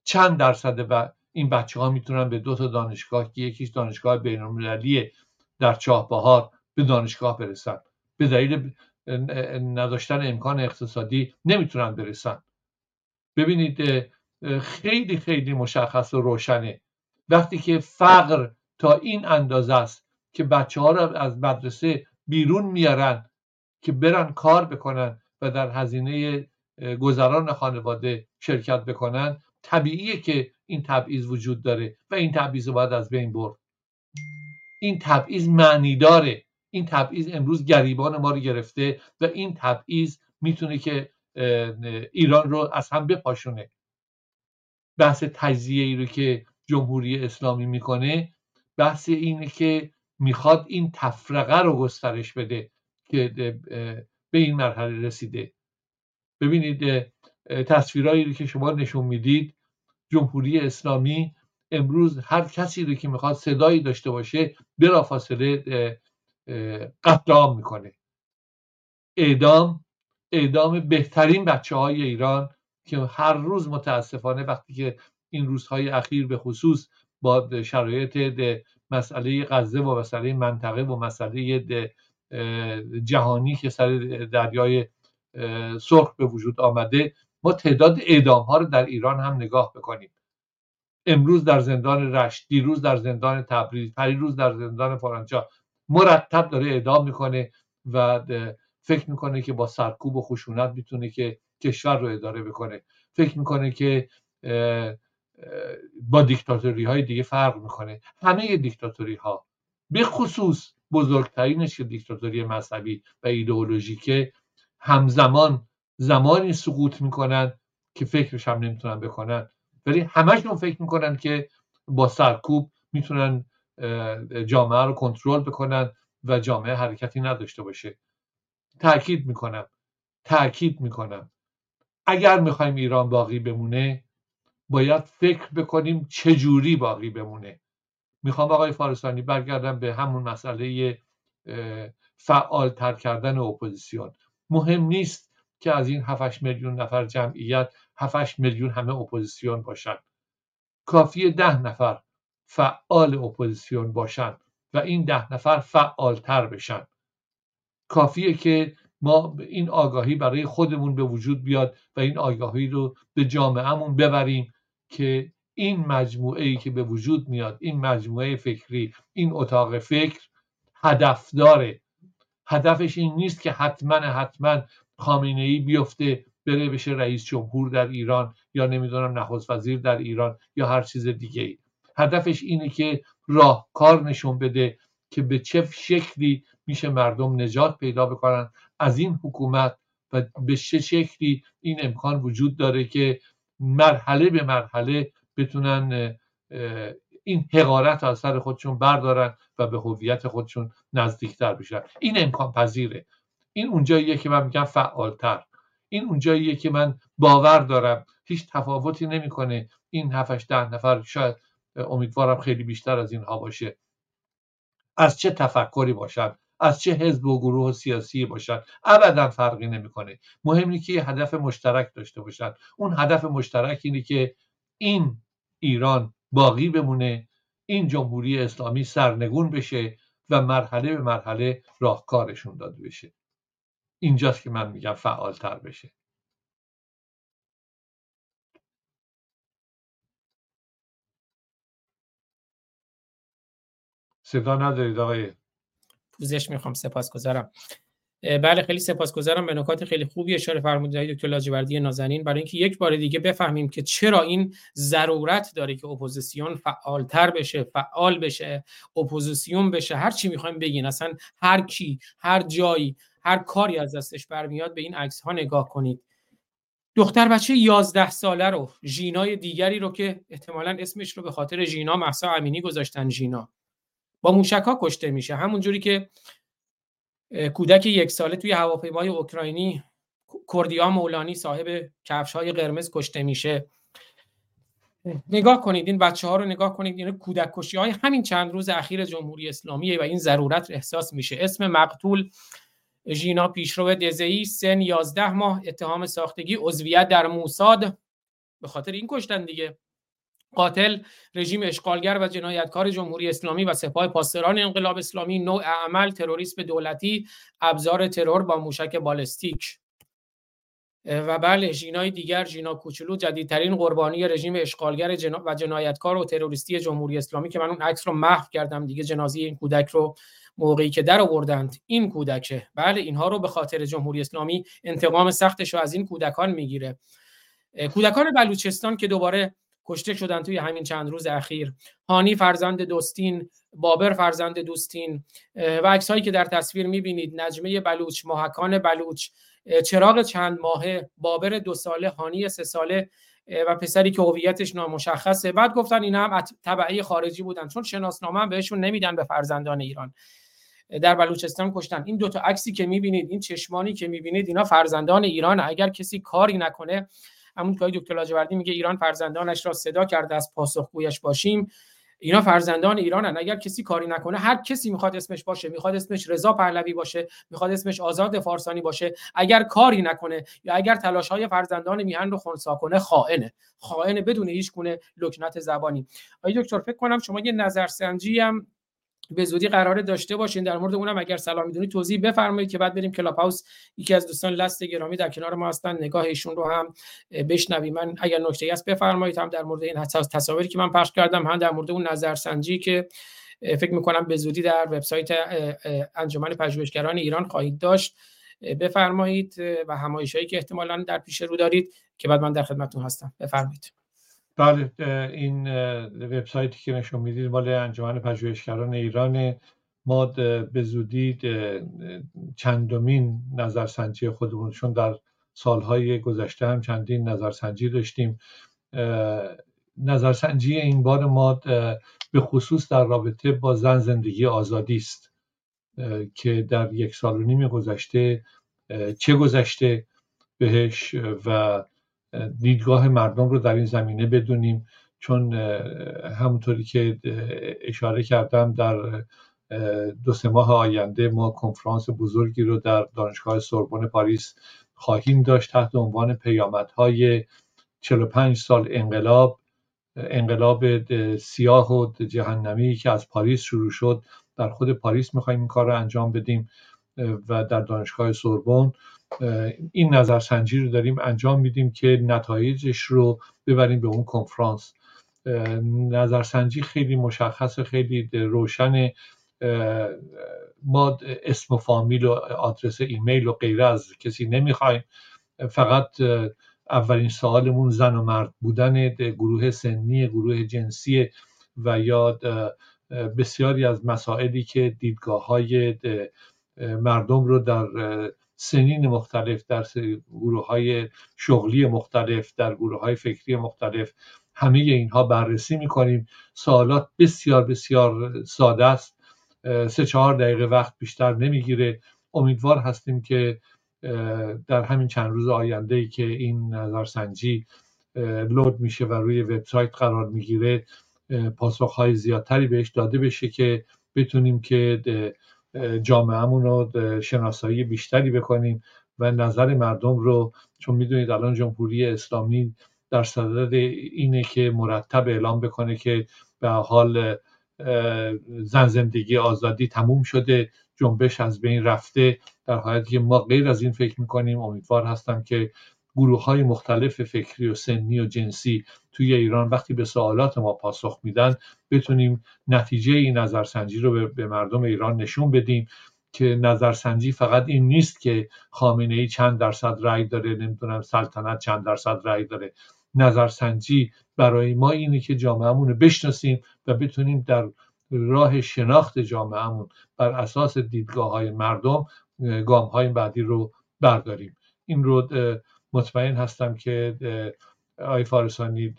چند درصد این بچه ها می‌تونن به دو تا دانشگاه که یکیش دانشگاه بین در چاهبهار به دانشگاه برسن. به دلیل نداشتن امکان اقتصادی نمی‌تونن برسن. ببینید خیلی خیلی مشخص و روشنه. وقتی که فقر تا این اندازه است که بچه ها را از مدرسه بیرون میارن که برن کار بکنن و در هزینه گذران خانواده شرکت بکنن طبیعیه که این تبعیض وجود داره و این تبعیض باید از بین برد. این تبعیض معنی داره. این تبعیض امروز گریبان ما رو گرفته و این تبعیض می‌تونه که ایران رو از هم بپاشونه. بحث تجزیه ای رو که جمهوری اسلامی می‌کنه بحث اینه که می‌خواد این تفرقه رو گسترش بده که به این مرحله رسیده. ببینید تصویرهایی رو که شما نشون می‌دید جمهوری اسلامی امروز هر کسی رو که می‌خواد صدایی داشته باشه بلافاصله قتل عام می‌کنه. اعدام اعدام بهترین بچه های ایران که هر روز متاسفانه وقتی که این روزهای اخیر به خصوص با شرایط مسئله غزه و مسئله منطقه و مسئله جهانی که سر دریای سرخ به وجود آمده ما تعداد اعدام ها رو در ایران هم نگاه بکنیم. امروز در زندان رشت دیروز در زندان تبریز پریروز در زندان فرانچا مرتب داره اعدام می‌کنه و فکر می‌کنه که با سرکوب و خشونت می‌تونه که کشور رو اداره بکنه. فکر می‌کنه که با دیکتاتوری های دیگه فرق می‌کنه. همه دیکتاتوری ها به خصوص بزرگترینش که دیکتاتوری مذهبی و ایدئولوژیکه همزمان زمانی سقوط می‌کنن که فکرش هم نمی‌تونن بکنن. ولی همشون فکر می‌کنن که با سرکوب می‌تونن جامعه رو کنترل بکنن و جامعه حرکتی نداشته باشه. تاکید می‌کنم. تاکید می‌کنم. اگر می‌خوایم ایران باقی بمونه باید فکر بکنیم چجوری باقی بمونه. می‌خوام آقای فارسانی برگردم به همون مسئله فعال تر کردن اپوزیسیون. مهم نیست که از این 7 میلیون نفر جمعیت 7 میلیون همه اپوزیسیون باشن. کافی ده نفر فعال اپوزیسیون باشن و این ده نفر فعالتر بشن. کافیه که ما این آگاهی برای خودمون به وجود بیاد و این آگاهی رو به جامعهمون ببریم که این مجموعه ای که به وجود میاد این مجموعه فکری این اتاق فکر هدف داره هدفش این نیست که حتما حتما خامنه ای بیفته بره بشه رئیس جمهور در ایران یا نمی‌دونم نخست وزیر در ایران یا هر چیز دیگه ای هدفش اینه که راهکار نشون بده که به چه شکلی میشه مردم نجات پیدا بکنن. از این حکومت و به چه شکلی این امکان وجود داره که مرحله به مرحله بتونن این حقارت از سر خودشون بردارن و به هویت خودشون نزدیکتر بشن. این امکان پذیره. این اونجاییه که من میگم فعالتر. این اونجاییه که من باور دارم. هیچ تفاوتی نمی‌کنه این 7 ده نفر. شاید امیدوارم خیلی بیشتر از اینها باشه. از چه تفکری باشن؟ از چه حزب و گروه سیاسی باشن؟ ابدا فرقی نمی‌کنه. مهم اینه که یه هدف مشترک داشته باشن. اون هدف مشترک اینه که این ایران باقی بمونه این جمهوری اسلامی سرنگون بشه و مرحله به مرحله راهکارشون داده بشه. اینجاست که من میگم فعالتر بشه. صدا ندارید آقای پوزش می‌خوام سپاس گذارم بله خیلی سپاسگزارم. به نکات خیلی خوبی اشاره فرمودید دکتر لاجوردی نازنین. برای اینکه یک بار دیگه بفهمیم که چرا این ضرورت داره که اپوزیسیون فعالتر بشه فعال بشه اپوزیسیون بشه هر چی می‌خوایم بگین. اصلا هر کی هر جایی هر کاری از دستش برمیاد به این عکس ها نگاه کنید. دختر بچه 11 ساله رو ژینای دیگری رو که احتمالا اسمش رو به خاطر ژینا مهسا امینی گذاشتن ژینا. با موشک ها کشته میشه. همونجوری که کودک یک ساله توی هواپیمای اوکراینی کردیا مولانی صاحب کفش های قرمز کشته میشه. نگاه کنید این بچه ها رو نگاه کنید این کودک کشی های همین چند روز اخیر جمهوری اسلامی و این ضرورت احساس میشه. اسم مقتول ژینا پیشرو دزئی سن 11 ماه اتهام ساختگی عضویت در موساد. به خاطر این کشتن دیگه. قاتل رژیم اشغالگر و جنایتکار جمهوری اسلامی و سپاه پاسداران انقلاب اسلامی نوع عمل تروریسم دولتی ابزار ترور با موشک بالستیک. و بله ژینای دیگر ژینا کوچولو جدیدترین قربانی رژیم اشغالگر و جنایتکار و تروریستی جمهوری اسلامی که من اون عکس رو محو کردم دیگه جنازی این کودک رو موقعی که در آوردند این کودکه. بله اینها رو به خاطر جمهوری اسلامی انتقام سختش رو از این کودکان می‌گیره. کودکان بلوچستان که دوباره کشته شدن توی همین چند روز اخیر. هانی فرزند دوستین بابر فرزند دوستین و عکسهایی که در تصویر می‌بینید نجمه بلوچ محکان بلوچ چراغ چند ماهه بابر دو ساله هانی سه ساله و پسری که هویتش نامشخصه. بعد گفتن اینا هم تبعی خارجی بودن چون شناسنامه هم بهشون نمیدن به فرزندان ایران. در بلوچستان کشتن. این دوتا عکسی که می‌بینید این چشمانی که می‌بینید اینا فرزندان ایران اگر کسی کاری نکنه همون که دکتر لاجوردی میگه ایران فرزندانش را صدا کرده از پاسخگویش باشیم. اینا فرزندان ایرانن. اگر کسی کاری نکنه هر کسی می‌خواد اسمش باشه می‌خواد اسمش رضا پهلوی باشه می‌خواد اسمش آزاد فارسانی باشه اگر کاری نکنه یا اگر تلاش های فرزندان میهن رو خونسا کنه خائنه. خائنه بدون هیچ گونه لکنت زبانی. آقای دکتر فکر کنم شما یه نظرسنجی هم به زودی قراره داشته باشین. در مورد اونم اگر سلام می‌دونید توضیح بفرمایید که بعد بریم کلاب هاوس یکی از دوستان لست گرامی در کنار ما هستن. نگاه ایشون رو هم بشنویم من اگر نکته هست بفرمایید هم در مورد این تصاویری که من پخش کردم هم در مورد اون نظرسنجی که فکر می‌کنم به زودی در وبسایت انجمن پژوهشگران ایران خواهید داشت. بفرمایید و همایشایی که احتمالا در پیش رو دارید که بعد من در خدمتتون هستم. بفرمایید. بله این وبسایتی که نشون می‌دید مال انجمن پژوهشگران ایران ما به زودی چندمین نظرسنجی خودمون چون در سالهای گذشته هم چندین نظرسنجی داشتیم. نظرسنجی این بار ما به خصوص در رابطه با زن زندگی آزادی است. که در یک سال و نیم گذشته چه گذشته؟ بهش و دیدگاه مردم رو در این زمینه بدونیم چون همونطوری که اشاره کردم در دو سه ماه آینده ما کنفرانس بزرگی رو در دانشگاه سوربن پاریس خواهیم داشت تحت عنوان پیامدهای 45 سال انقلاب انقلاب سیاه و جهنمی که از پاریس شروع شد. در خود پاریس می‌خوایم این کار رو انجام بدیم و در دانشگاه سوربن این نظرسنجی رو داریم انجام میدیم که نتایجش رو ببریم به اون کنفرانس. نظرسنجی خیلی مشخص خیلی روشن ما اسم و فامیل و آدرس ایمیل و غیره از کسی نمی‌خوایم. فقط اولین سوالمون زن و مرد بودن گروه سنی گروه جنسی و یا بسیاری از مسائلی که دیدگاه های مردم رو در سنین مختلف در گروه های شغلی مختلف در گروه های فکری مختلف همه اینها بررسی می‌کنیم. سوالات بسیار بسیار ساده است. سه چهار دقیقه وقت بیشتر نمی‌گیره. امیدوار هستیم که در همین چند روز آینده ای که این نظرسنجی لود میشه و روی وبسایت قرار می‌گیره پاسخهای زیادتری بهش داده بشه که بتونیم که جامعهمون رو شناسایی بیشتری بکنیم و نظر مردم رو چون می‌دونید الان جمهوری اسلامی در صدد اینه که مرتب اعلام بکنه که به حال زن زندگی آزادی تموم شده جنبش از بین رفته در حالتی که ما غیر از این فکر می‌کنیم. امیدوار هستم که گروه های مختلف فکری و سنی و جنسی توی ایران وقتی به سوالات ما پاسخ میدن بتونیم نتیجه این نظرسنجی رو به مردم ایران نشون بدیم که نظرسنجی فقط این نیست که خامنه ای چند درصد رأی داره نمی‌دونم سلطنت چند درصد رأی داره. نظرسنجی برای ما اینه که جامعهمون رو بشناسیم و بتونیم در راه شناخت جامعهمون بر اساس دیدگاه های مردم گام های بعدی رو برداریم. این رو مطمئن هستم که آقای فارسانی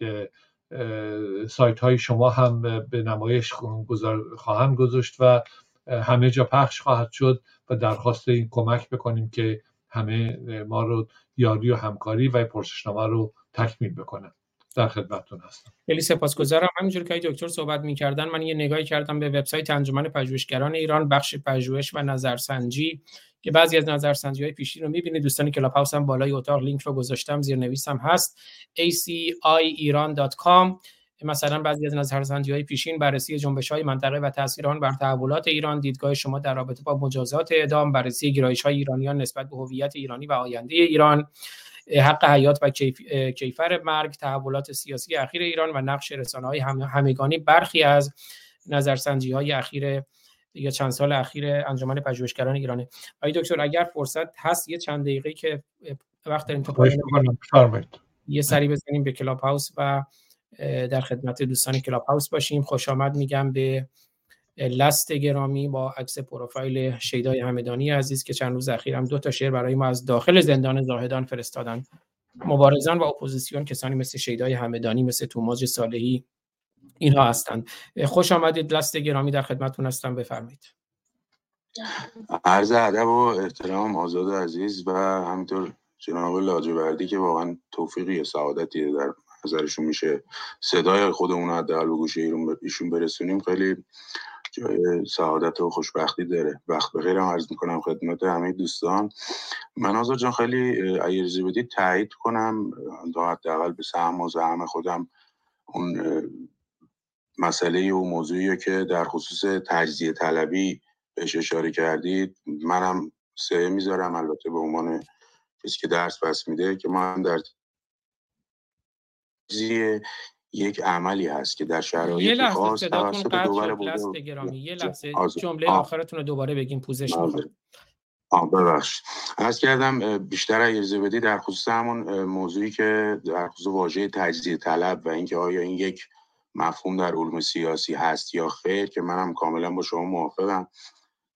سایت های شما هم به نمایش خواهند گذاشت و همه جا پخش خواهد شد و درخواست این کمک بکنیم که همه ما رو یاری و همکاری و پرسشنامه رو تکمیل بکنن در خدمتتون هستم. خیلی سپاسگزارم. همینجور که دکتر صحبت می‌کردن من یه نگاهی کردم به وبسایت انجمن پژوهشگران ایران بخش پژوهش و نظرسنجی که بعضی از نظرسنجی های پیشین رو می‌بینید. دوستان Clubhouse هم بالای اتاق لینک رو گذاشتم زیر نویسم هست aciiran.com مثلا بعضی از نظرسنجی های پیشین بررسی جنبش های منطقه و تاثیر آن بر تحولات ایران دیدگاه شما در رابطه با مجازات اعدام بررسی گرایش های ایرانیان نسبت به هویت ایرانی و آینده ایران. حق حیات و کیفر مرگ تحولات سیاسی اخیر ایران و نقش رسانه های همگانی. برخی از نظرسنجی های اخیر یا چند سال اخیر انجمن پژوهشگران ایرانه. آقای دکتر اگر فرصت هست یه چند دقیقه که وقت داریم تو یه سری بزنیم به کلاب هاوس و در خدمت دوستان کلاب هاوس باشیم. خوش آمد میگم به لست گرامی با عکس پروفایل شیدای همدانی عزیز که چند روز اخیر هم دو تا شعر برای ما از داخل زندان زاهدان فرستادن. مبارزان و اپوزیسیون کسانی مثل شیدای همدانی مثل توماج صالحی اینها هستند خوش آمدید. لست گرامی در خدمتتون هستم. بفرمایید. عرض ادب و احترام آزاد عزیز و همینطور جناب لاجوردی که واقعا توفیقی سعادتی در نظرشون میشه. صدای خودمون حداقل به گوشه ایشون برسونیم. خیلی سعادت و خوشبختی داره. وقت بخیر هم عرض می‌کنم خدمت همه دوستان. من آزاد جان خیلی اگر بدید تایید کنم. تا حداقل به سهم و زعم خودم اون مسئله و موضوعی که در خصوص تجزیه طلبی بهش اشاره کردید منم سه می‌ذارم. البته به عنوان کسی که درس پس میده که من در تجزیه یک عملی هست که در شرایط یه لحظه صداتون قطع گرامی یه لحظه جمله آخرتون رو دوباره بگیم پوزش آه ببخش از کردم بیشتر اجازه بدی در خصوص همون موضوعی که در خصوص واژه تجزیه طلب و اینکه آیا این یک مفهوم در علوم سیاسی هست یا خیر که منم کاملا با شما موافقم.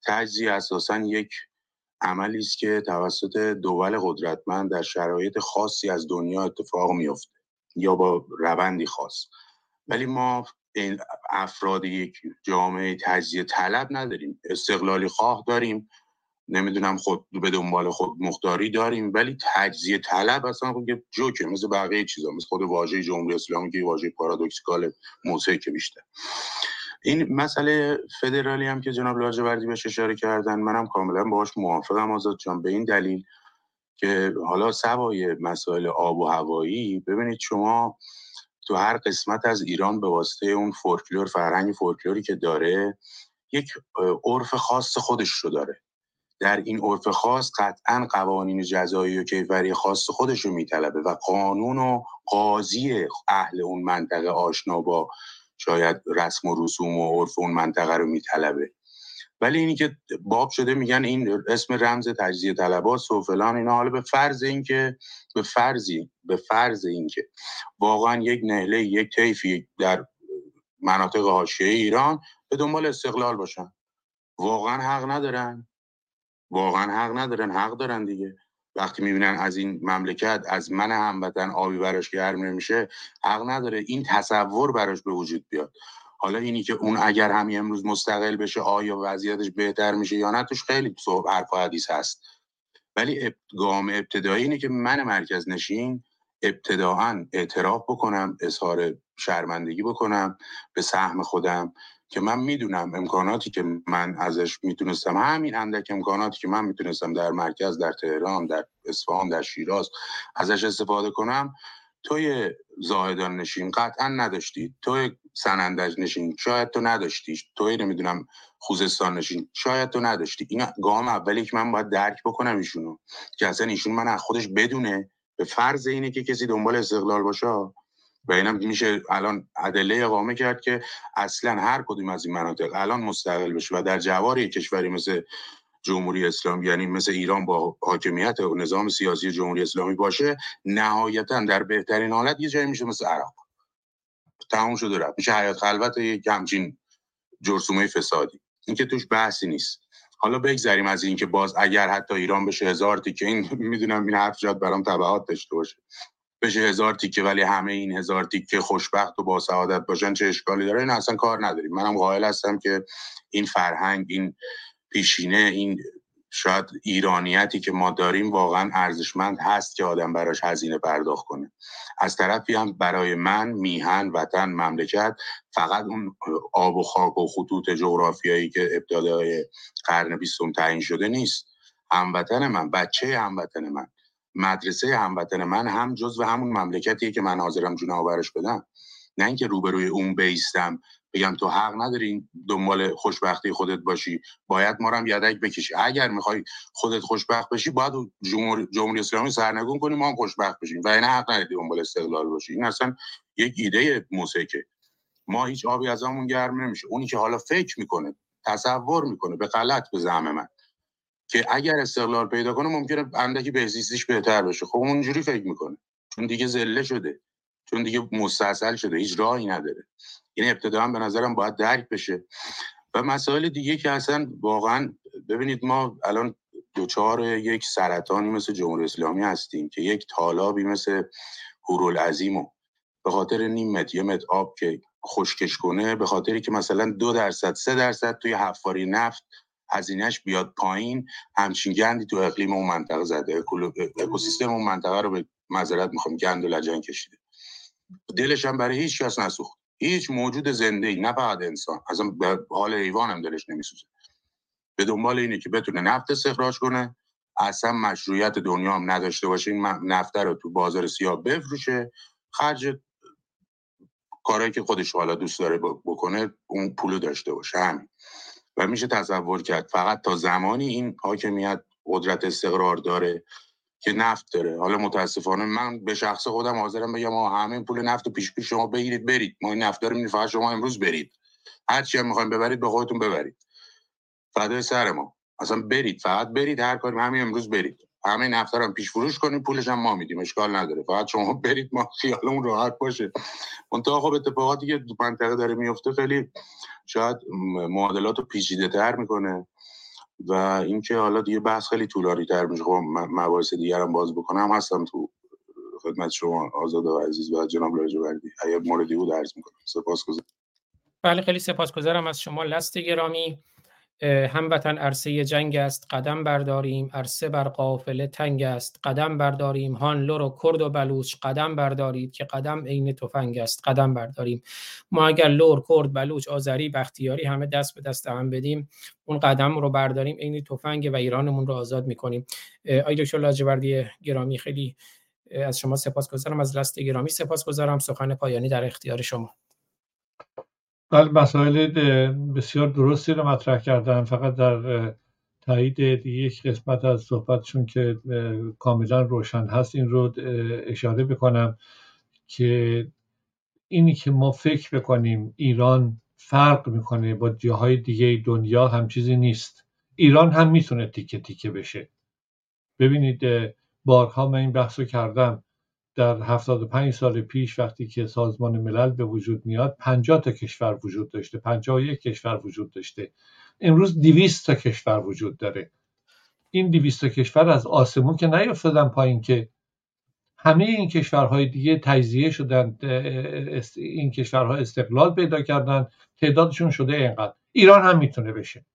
تجزیه اساسا یک عملی است که توسط دول قدرتمند در شرایط خاصی از دنیا اتفاق میفته یا با روندی خاص. ولی ما این افراد یک جامعه تجزیه طلب نداریم. استقلالی خواه داریم. نمی‌دونم خود به دنبال خود مختاری داریم. ولی تجزیه طلب اصلا خود جوکه مثل بقیه چیزا مثل خود واژه جمهوری اسلامی که واژه پارادوکسیکال که بیشتر. این مسئله فدرالی هم که جناب لاجوردی بهش اشاره کردن منم کاملا باهاش موافقم آزاد جان. به این دلیل که حالا سوای مسائل آب و هوایی ببینید شما تو هر قسمت از ایران به واسطه اون فولکلور فرهنگ فولکلوری که داره یک عرف خاص خودش رو داره. در این عرف خاص قطعا قوانین جزایی و کیفری خاص خودش رو میطلبه و قانون و قاضی اهل اون منطقه آشنا با شاید رسم و رسوم و عرف اون منطقه رو میطلبه. ولی اینی که باب شده میگن این اسم رمز تجزیه طلبات و فلان اینا. حالا به فرض اینکه به فرضی به فرض اینکه واقعا یک نهله یک طیفی در مناطق حاشیه ایران به دنبال استقلال باشن. واقعا حق ندارن. واقعا حق ندارن. حق دارن دیگه. وقتی می‌بینن از این مملکت از من هموطن آبی براش گرم نمیشه حق نداره. این تصور براش به وجود بیاد. حالا اینی که اون اگر همین امروز مستقل بشه آیا وضعیتش بهتر میشه یا نه توش خیلی حرف و حدیث هست. ولی گام ابتدایی اینه که من مرکز نشین ابتداعا اعتراف بکنم اظهار شرمندگی بکنم به سهم خودم که من می‌دونم امکاناتی که من ازش می‌تونستم همین اندک امکاناتی که من می‌تونستم در مرکز در تهران در اصفهان در شیراز ازش استفاده کنم. توی زاهدان نشین قطعا نداشتی. توی سنندج نشین شاید تو نداشتی. توی نمی‌دونم خوزستان نشین شاید تو نداشتی. این گام اولی که من باید درک بکنم ایشونو که اصلا ایشون من از خودش بدونه. به فرض اینه که کسی دنبال استقلال باشه. و اینم میشه الان ادله اقامه کرد که اصلا هر کدوم از این مناطق الان مستقل بشه و در جوار یک کشوری مثل جمهوری اسلامی یعنی مثل ایران با حاکمیت و نظام سیاسی جمهوری اسلامی باشه نهایتا در بهترین حالت یه جایی میشه مثل عراق. تمام شده رفت. میشه حیات خلوت یک همچین جرسومه فسادی. این که توش بحثی نیست. حالا بگذریم از اینکه باز اگر حتی ایران بشه هزار تیکه این می‌دونم این حرف جاد برام تبعات داشته باشه. بشه هزار تیکه ولی همه این هزار تیکه خوشبخت و با سعادت باشن چه اشکالی داره؟ این اصلا کار نداریم. منم قائل هستم که این فرهنگ این پیشینه این شاید ایرانیتی که ما داریم واقعا ارزشمند هست که آدم براش هزینه پرداخت کنه. از طرفی هم برای من میهن وطن مملکت فقط اون آب و خاک و خطوط جغرافیایی که ابتدای قرن بیستم تعیین شده نیست. هموطن من بچه هموطن من مدرسه هموطن من هم جز و همون مملکتیه که من حاضرم جون آورش بدم. نه اینکه روبروی اون بیستم بگم تو حق نداری دنبال خوشبختی خودت باشی باید ما هم یدک بکشی. اگر می‌خوای خودت خوشبخت بشی باید جمهوری, جمهوری اسلامی سرنگون کنی ما هم خوشبخت بشیم. و این حق نداری دنبال استقلال باشی. این اصلا یک ایده موسیقی ما هیچ آبی از همون گرم نمیشه. اونی که حالا فکر می‌کنه تصور می‌کنه به غلط به زعم من که اگر استقلال پیدا کنه ممکنه اندکی بهزیستیش بهتر بشه. خب اونجوری فکر می‌کنه. چون دیگه زله شده. چون دیگه مستصل شده هیچ راهی نداره. این ابتدا به نظرم باید درک بشه. و مسائل دیگه که اصلا واقعا ببینید ما الان دوچار یک سرطانی مثل جمهوری اسلامی هستیم که یک تالابی مثل هورالعظیم و به خاطر نیم متر یه متر آب که خشکش کنه به خاطری که مثلا دو درصد سه درصد توی حفاری نفت هزینهش بیاد پایین همچین گندی تو اقلیم اون منطقه زده. اکوسیستم اون منطقه رو به معذرت می‌خوام گند و لجن کشیده. دلش هم برای هیچ کس نسوخت. هیچ موجود زنده ای نه فقط انسان. به حال حیوان هم دلش نمیسوزه. به دنبال اینه که بتونه نفت استخراج کنه. اصلا مشروعیت دنیا هم نداشته باشه. این نفته رو تو بازار سیاه بفروشه. خرج کارهایی که خودش حالا دوست داره بکنه اون پولو داشته باشه. همین. و میشه تصور کرد فقط تا زمانی این حاکمیت قدرت استقرار داره که نفت داره. حالا متاسفانه من به شخص خودم حاضرم بگم ما همه پول نفت و پیش پیش شما بگیرید برید. ما این نفت داریم فقط شما امروز برید. هر چی هم می‌خوایم ببرید به خودتون ببرید. فدای سر ما. اصلا برید فقط برید هر کاری همین امروز برید. همه نفت هم پیش فروش کنید پولش هم ما میدیم اشکال نداره. فقط شما برید ما خیالمون راحت باشه. منتها خب اتفاقاتی که تو منطقه داره میفته خیلی شاید معادلات رو پیچیده تر می‌کنه. و اینکه حالا دیگه بحث خیلی طولانی تر میشه. خب مباحث دیگر هم باز بکنم. هستم تو خدمت شما آزاد و عزیز و جناب لاجوردی اگر موردی بود عرض می‌کنم. سپاسگزارم. بله خیلی سپاسگزارم از شما. لست گرامی. هموطن عرصه جنگ است قدم برداریم. عرصه بر قافله تنگ است. قدم برداریم. هان لور و کرد و بلوچ قدم بردارید که قدم عین تفنگ است. قدم برداریم. ما اگر لور کرد بلوچ آذری بختیاری همه دست به دست هم بدیم اون قدم رو برداریم عین تفنگ و ایرانمون رو آزاد می‌کنیم. آقای دکتر لاجوردی گرامی خیلی از شما سپاسگزارم. از لست گرامی سپاسگزارم. سخن پایانی در اختیار شما. بله مسائل بسیار درستی رو مطرح کردن. فقط در تایید یک قسمت از صحبتشون که کاملا روشن هست این رو اشاره بکنم که اینی که ما فکر بکنیم ایران فرق می‌کنه با جاهای دیگه دنیا هم چیزی نیست. ایران هم می‌تونه تیکه تیکه بشه. ببینید بارها من این بحث رو کردم. در 75 سال پیش وقتی که سازمان ملل به وجود میاد 50 تا کشور وجود داشته 51 کشور وجود داشته. امروز 200 تا کشور وجود داره. این 200 تا کشور از آسمون که نیفتادن پایین که همه این کشورهای دیگه تجزیه شدن این کشورها استقلال پیدا کردن تعدادشون شده اینقدر. ایران هم می‌تونه بشه.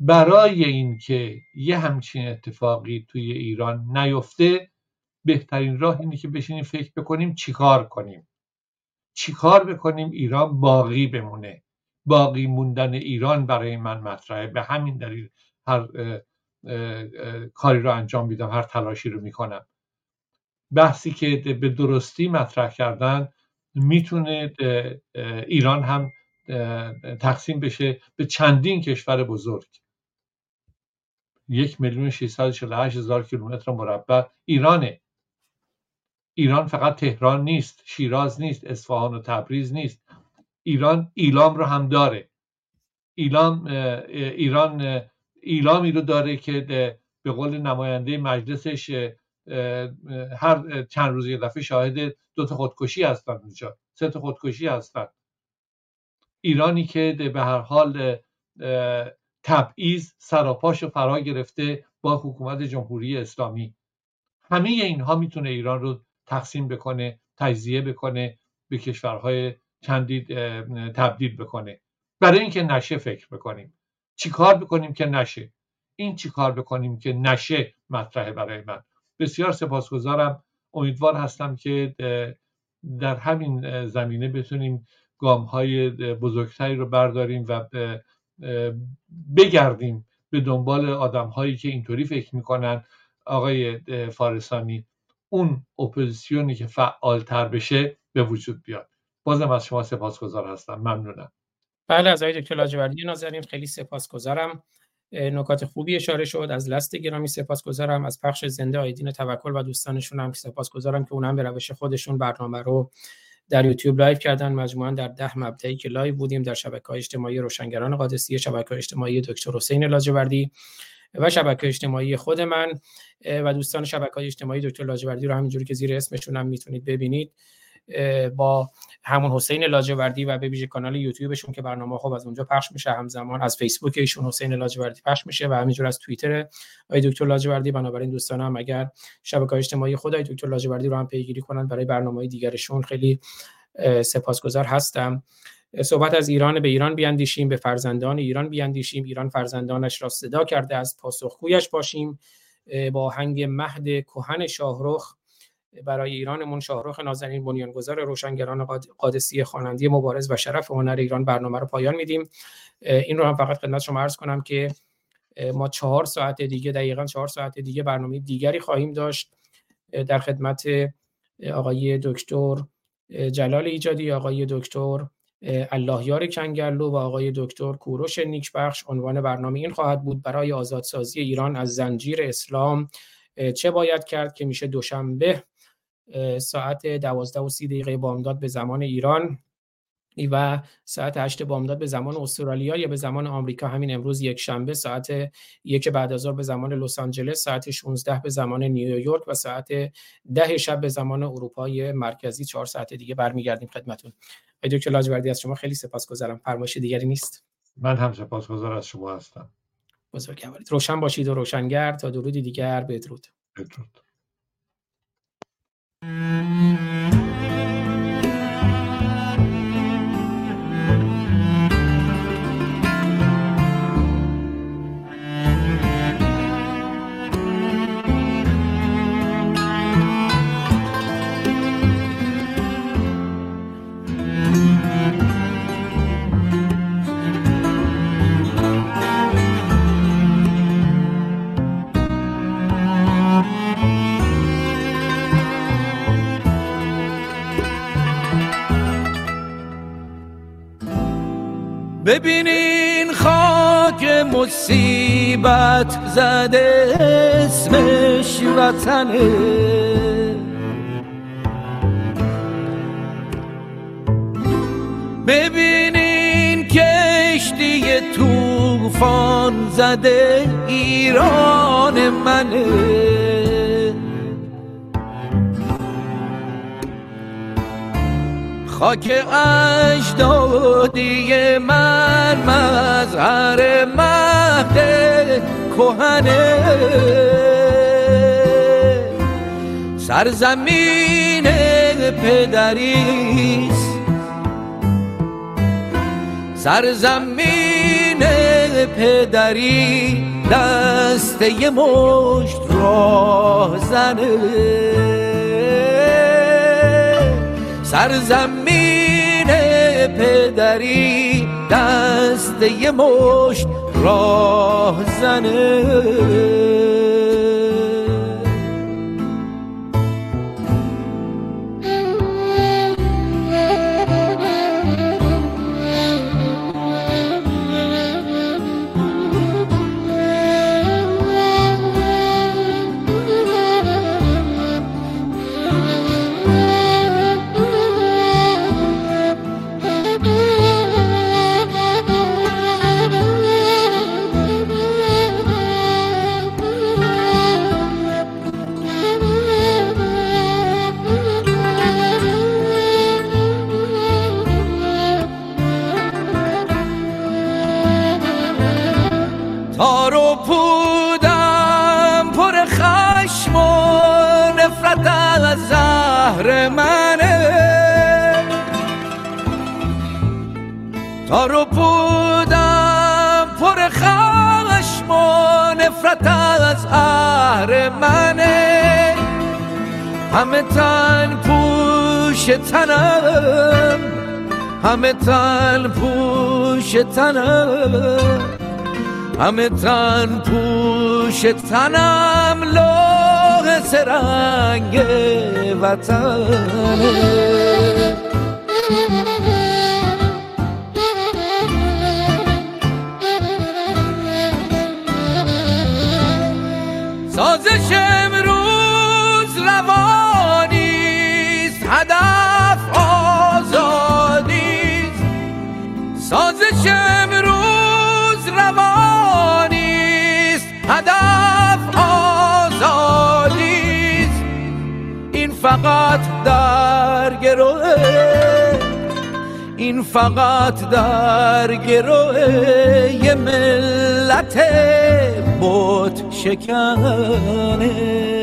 برای اینکه یه همچین اتفاقی توی ایران نیفته بهترین راه اینه که بشینیم فکر بکنیم چیکار کنیم. چیکار بکنیم ایران باقی بمونه. باقی موندن ایران برای من مطرحه. به همین دلیل هر کاری رو انجام میدم هر تلاشی رو می‌کنم. بحثی که به درستی مطرح کردن می‌تونه ایران هم تقسیم بشه به چندین کشور بزرگ. یک میلیون هزار کیلومتر مربع ایرانه. ایران فقط تهران نیست شیراز نیست اصفهان و تبریز نیست. ایران ایلام رو هم داره. ایلام ایران ایلامی رو داره که به قول نماینده مجلسش هر چند روز یه دفعه شاهد دو تا خودکشی هستن اونجا. سه تا خودکشی هستن. ایرانی که به هر حال تبعیض سراپاش فرا گرفته با حکومت جمهوری اسلامی. همه اینها می‌تونه ایران رو تقسیم بکنه تجزیه بکنه به کشورهای چندی تبدیل بکنه. برای اینکه نشه فکر بکنیم. چیکار بکنیم که نشه؟ این چیکار بکنیم که نشه مطرحه برای من. بسیار سپاسگزارم. امیدوار هستم که در همین زمینه بتونیم گام های بزرگتری رو برداریم و بگردیم به دنبال آدم هایی که اینطوری فکر می‌کنن. آقای فارسانی اون اپوزیسیونی که فعالتر بشه به وجود بیاد. بازم از شما سپاسگزار هستم. ممنونم. بله از آقای دکتر لاجوردی نازنین خیلی سپاسگزارم. نکات خوبی اشاره شد. از لست گرامی سپاسگزارم. از پخش زنده آیدین توکل و دوستانشون هم سپاسگزارم که اونم به روش خودشون برنامه رو در یوتیوب لایو کردن. مجموعا در ده مبدأیی که لایو بودیم در شبکه های اجتماعی روشنگران قادسیه شبکه اجتماعی دکتر حسین لاجوردی و شبکه اجتماعی خود من و دوستان شبکه های اجتماعی دکتر لاجوردی رو همینجوری که زیر اسمشون هم می‌تونید ببینید با همون حسین لاجوردی و به ویژه کانال یوتیوبشون که برنامه خوب از اونجا پخش میشه همزمان از فیسبوک ایشون حسین لاجوردی پخش میشه و همینجور از توییتر آقای دکتر لاجوردی. بنابراین دوستان هم اگر شبکه اجتماعی خدای دکتر لاجوردی رو هم پیگیری کنن برای برنامه دیگرشون خیلی سپاسگزار هستم. صحبت از ایران به ایران بیاندیشیم به فرزندان ایران بیاندیشیم ایران فرزندانش را صدا کرده از پاسخگویش باشیم. با هنگ مهد کهن شاهرخ برای ایرانمون شاهرخ نازنین بنیانگذار روشنگران قادسی خواننده مبارز و شرف هنر ایران برنامه رو پایان میدیم. این رو هم فقط خدمت شما عرض کنم که ما چهار ساعت دیگه دقیقا چهار ساعت دیگه برنامه دیگری خواهیم داشت. در خدمت آقای دکتر جلال ایجادی آقای دکتر اللهیار کنگرلو و آقای دکتر کوروش نیکبخش عنوان برنامه این خواهد بود برای آزادسازی ایران از زنجیر اسلام. چه باید کرد که میشه دوشنبه ساعت دوازده و سی دقیقه بامداد به زمان ایران و ساعت 8 بامداد به زمان استرالیا یا به زمان آمریکا. همین امروز یک شنبه ساعت یک بعد از به زمان لس آنجلس ساعت 16 به زمان نیویورک و ساعت ده شب به زمان اروپای مرکزی. چهار ساعت دیگه برمیگردیم خدمتون. آقای دکتر لاجوردی از شما خیلی سپاسگزارم. فرمایش دیگری نیست؟ من هم سپاسگزار از شما هستم. بزرگوارید روشن باشید و روشنگر تا درودی دیگر. بدرود. بدرود. ببینین خاک مصیبت زده اسمش وطنه. ببینین کشتی توفان زده ایران منه. خاک اجدادی من مظهر مهد کهنه. سرزمین پدریست. سرزمین پدری دسته مشت راه زنه. سرزمین پدری دست یه مشت راه زنه. تار و پودم پر خشم و نفرت از زهر منه. همه تن پوش تنم همه تن پوش تنم. همه تن پوش تنم لوح سرنگ وطنه. سازش امروز روانیست هدف آزادیست سازش امروز روانیست هدف آزادیست این فقط در گروه این فقط در گروه یه ملت بود şekanı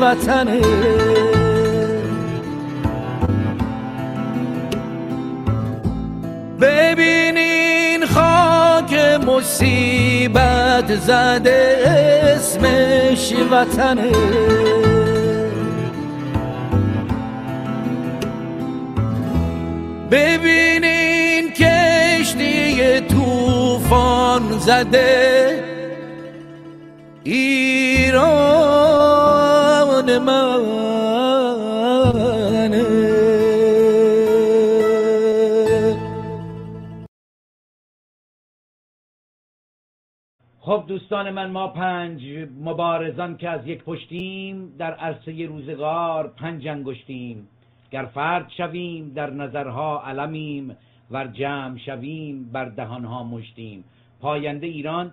وطنه ببینین خاک مصیبت زده اسمش وطنه ببینین کشتی توفان زده دوستان من ما پنج مبارزان که از یک پشتیم در عرصه روزگار پنج انگشتیم. گر فرد شویم در نظرها علمیم ور جمع شویم بر دهانها مشتیم. پاینده ایران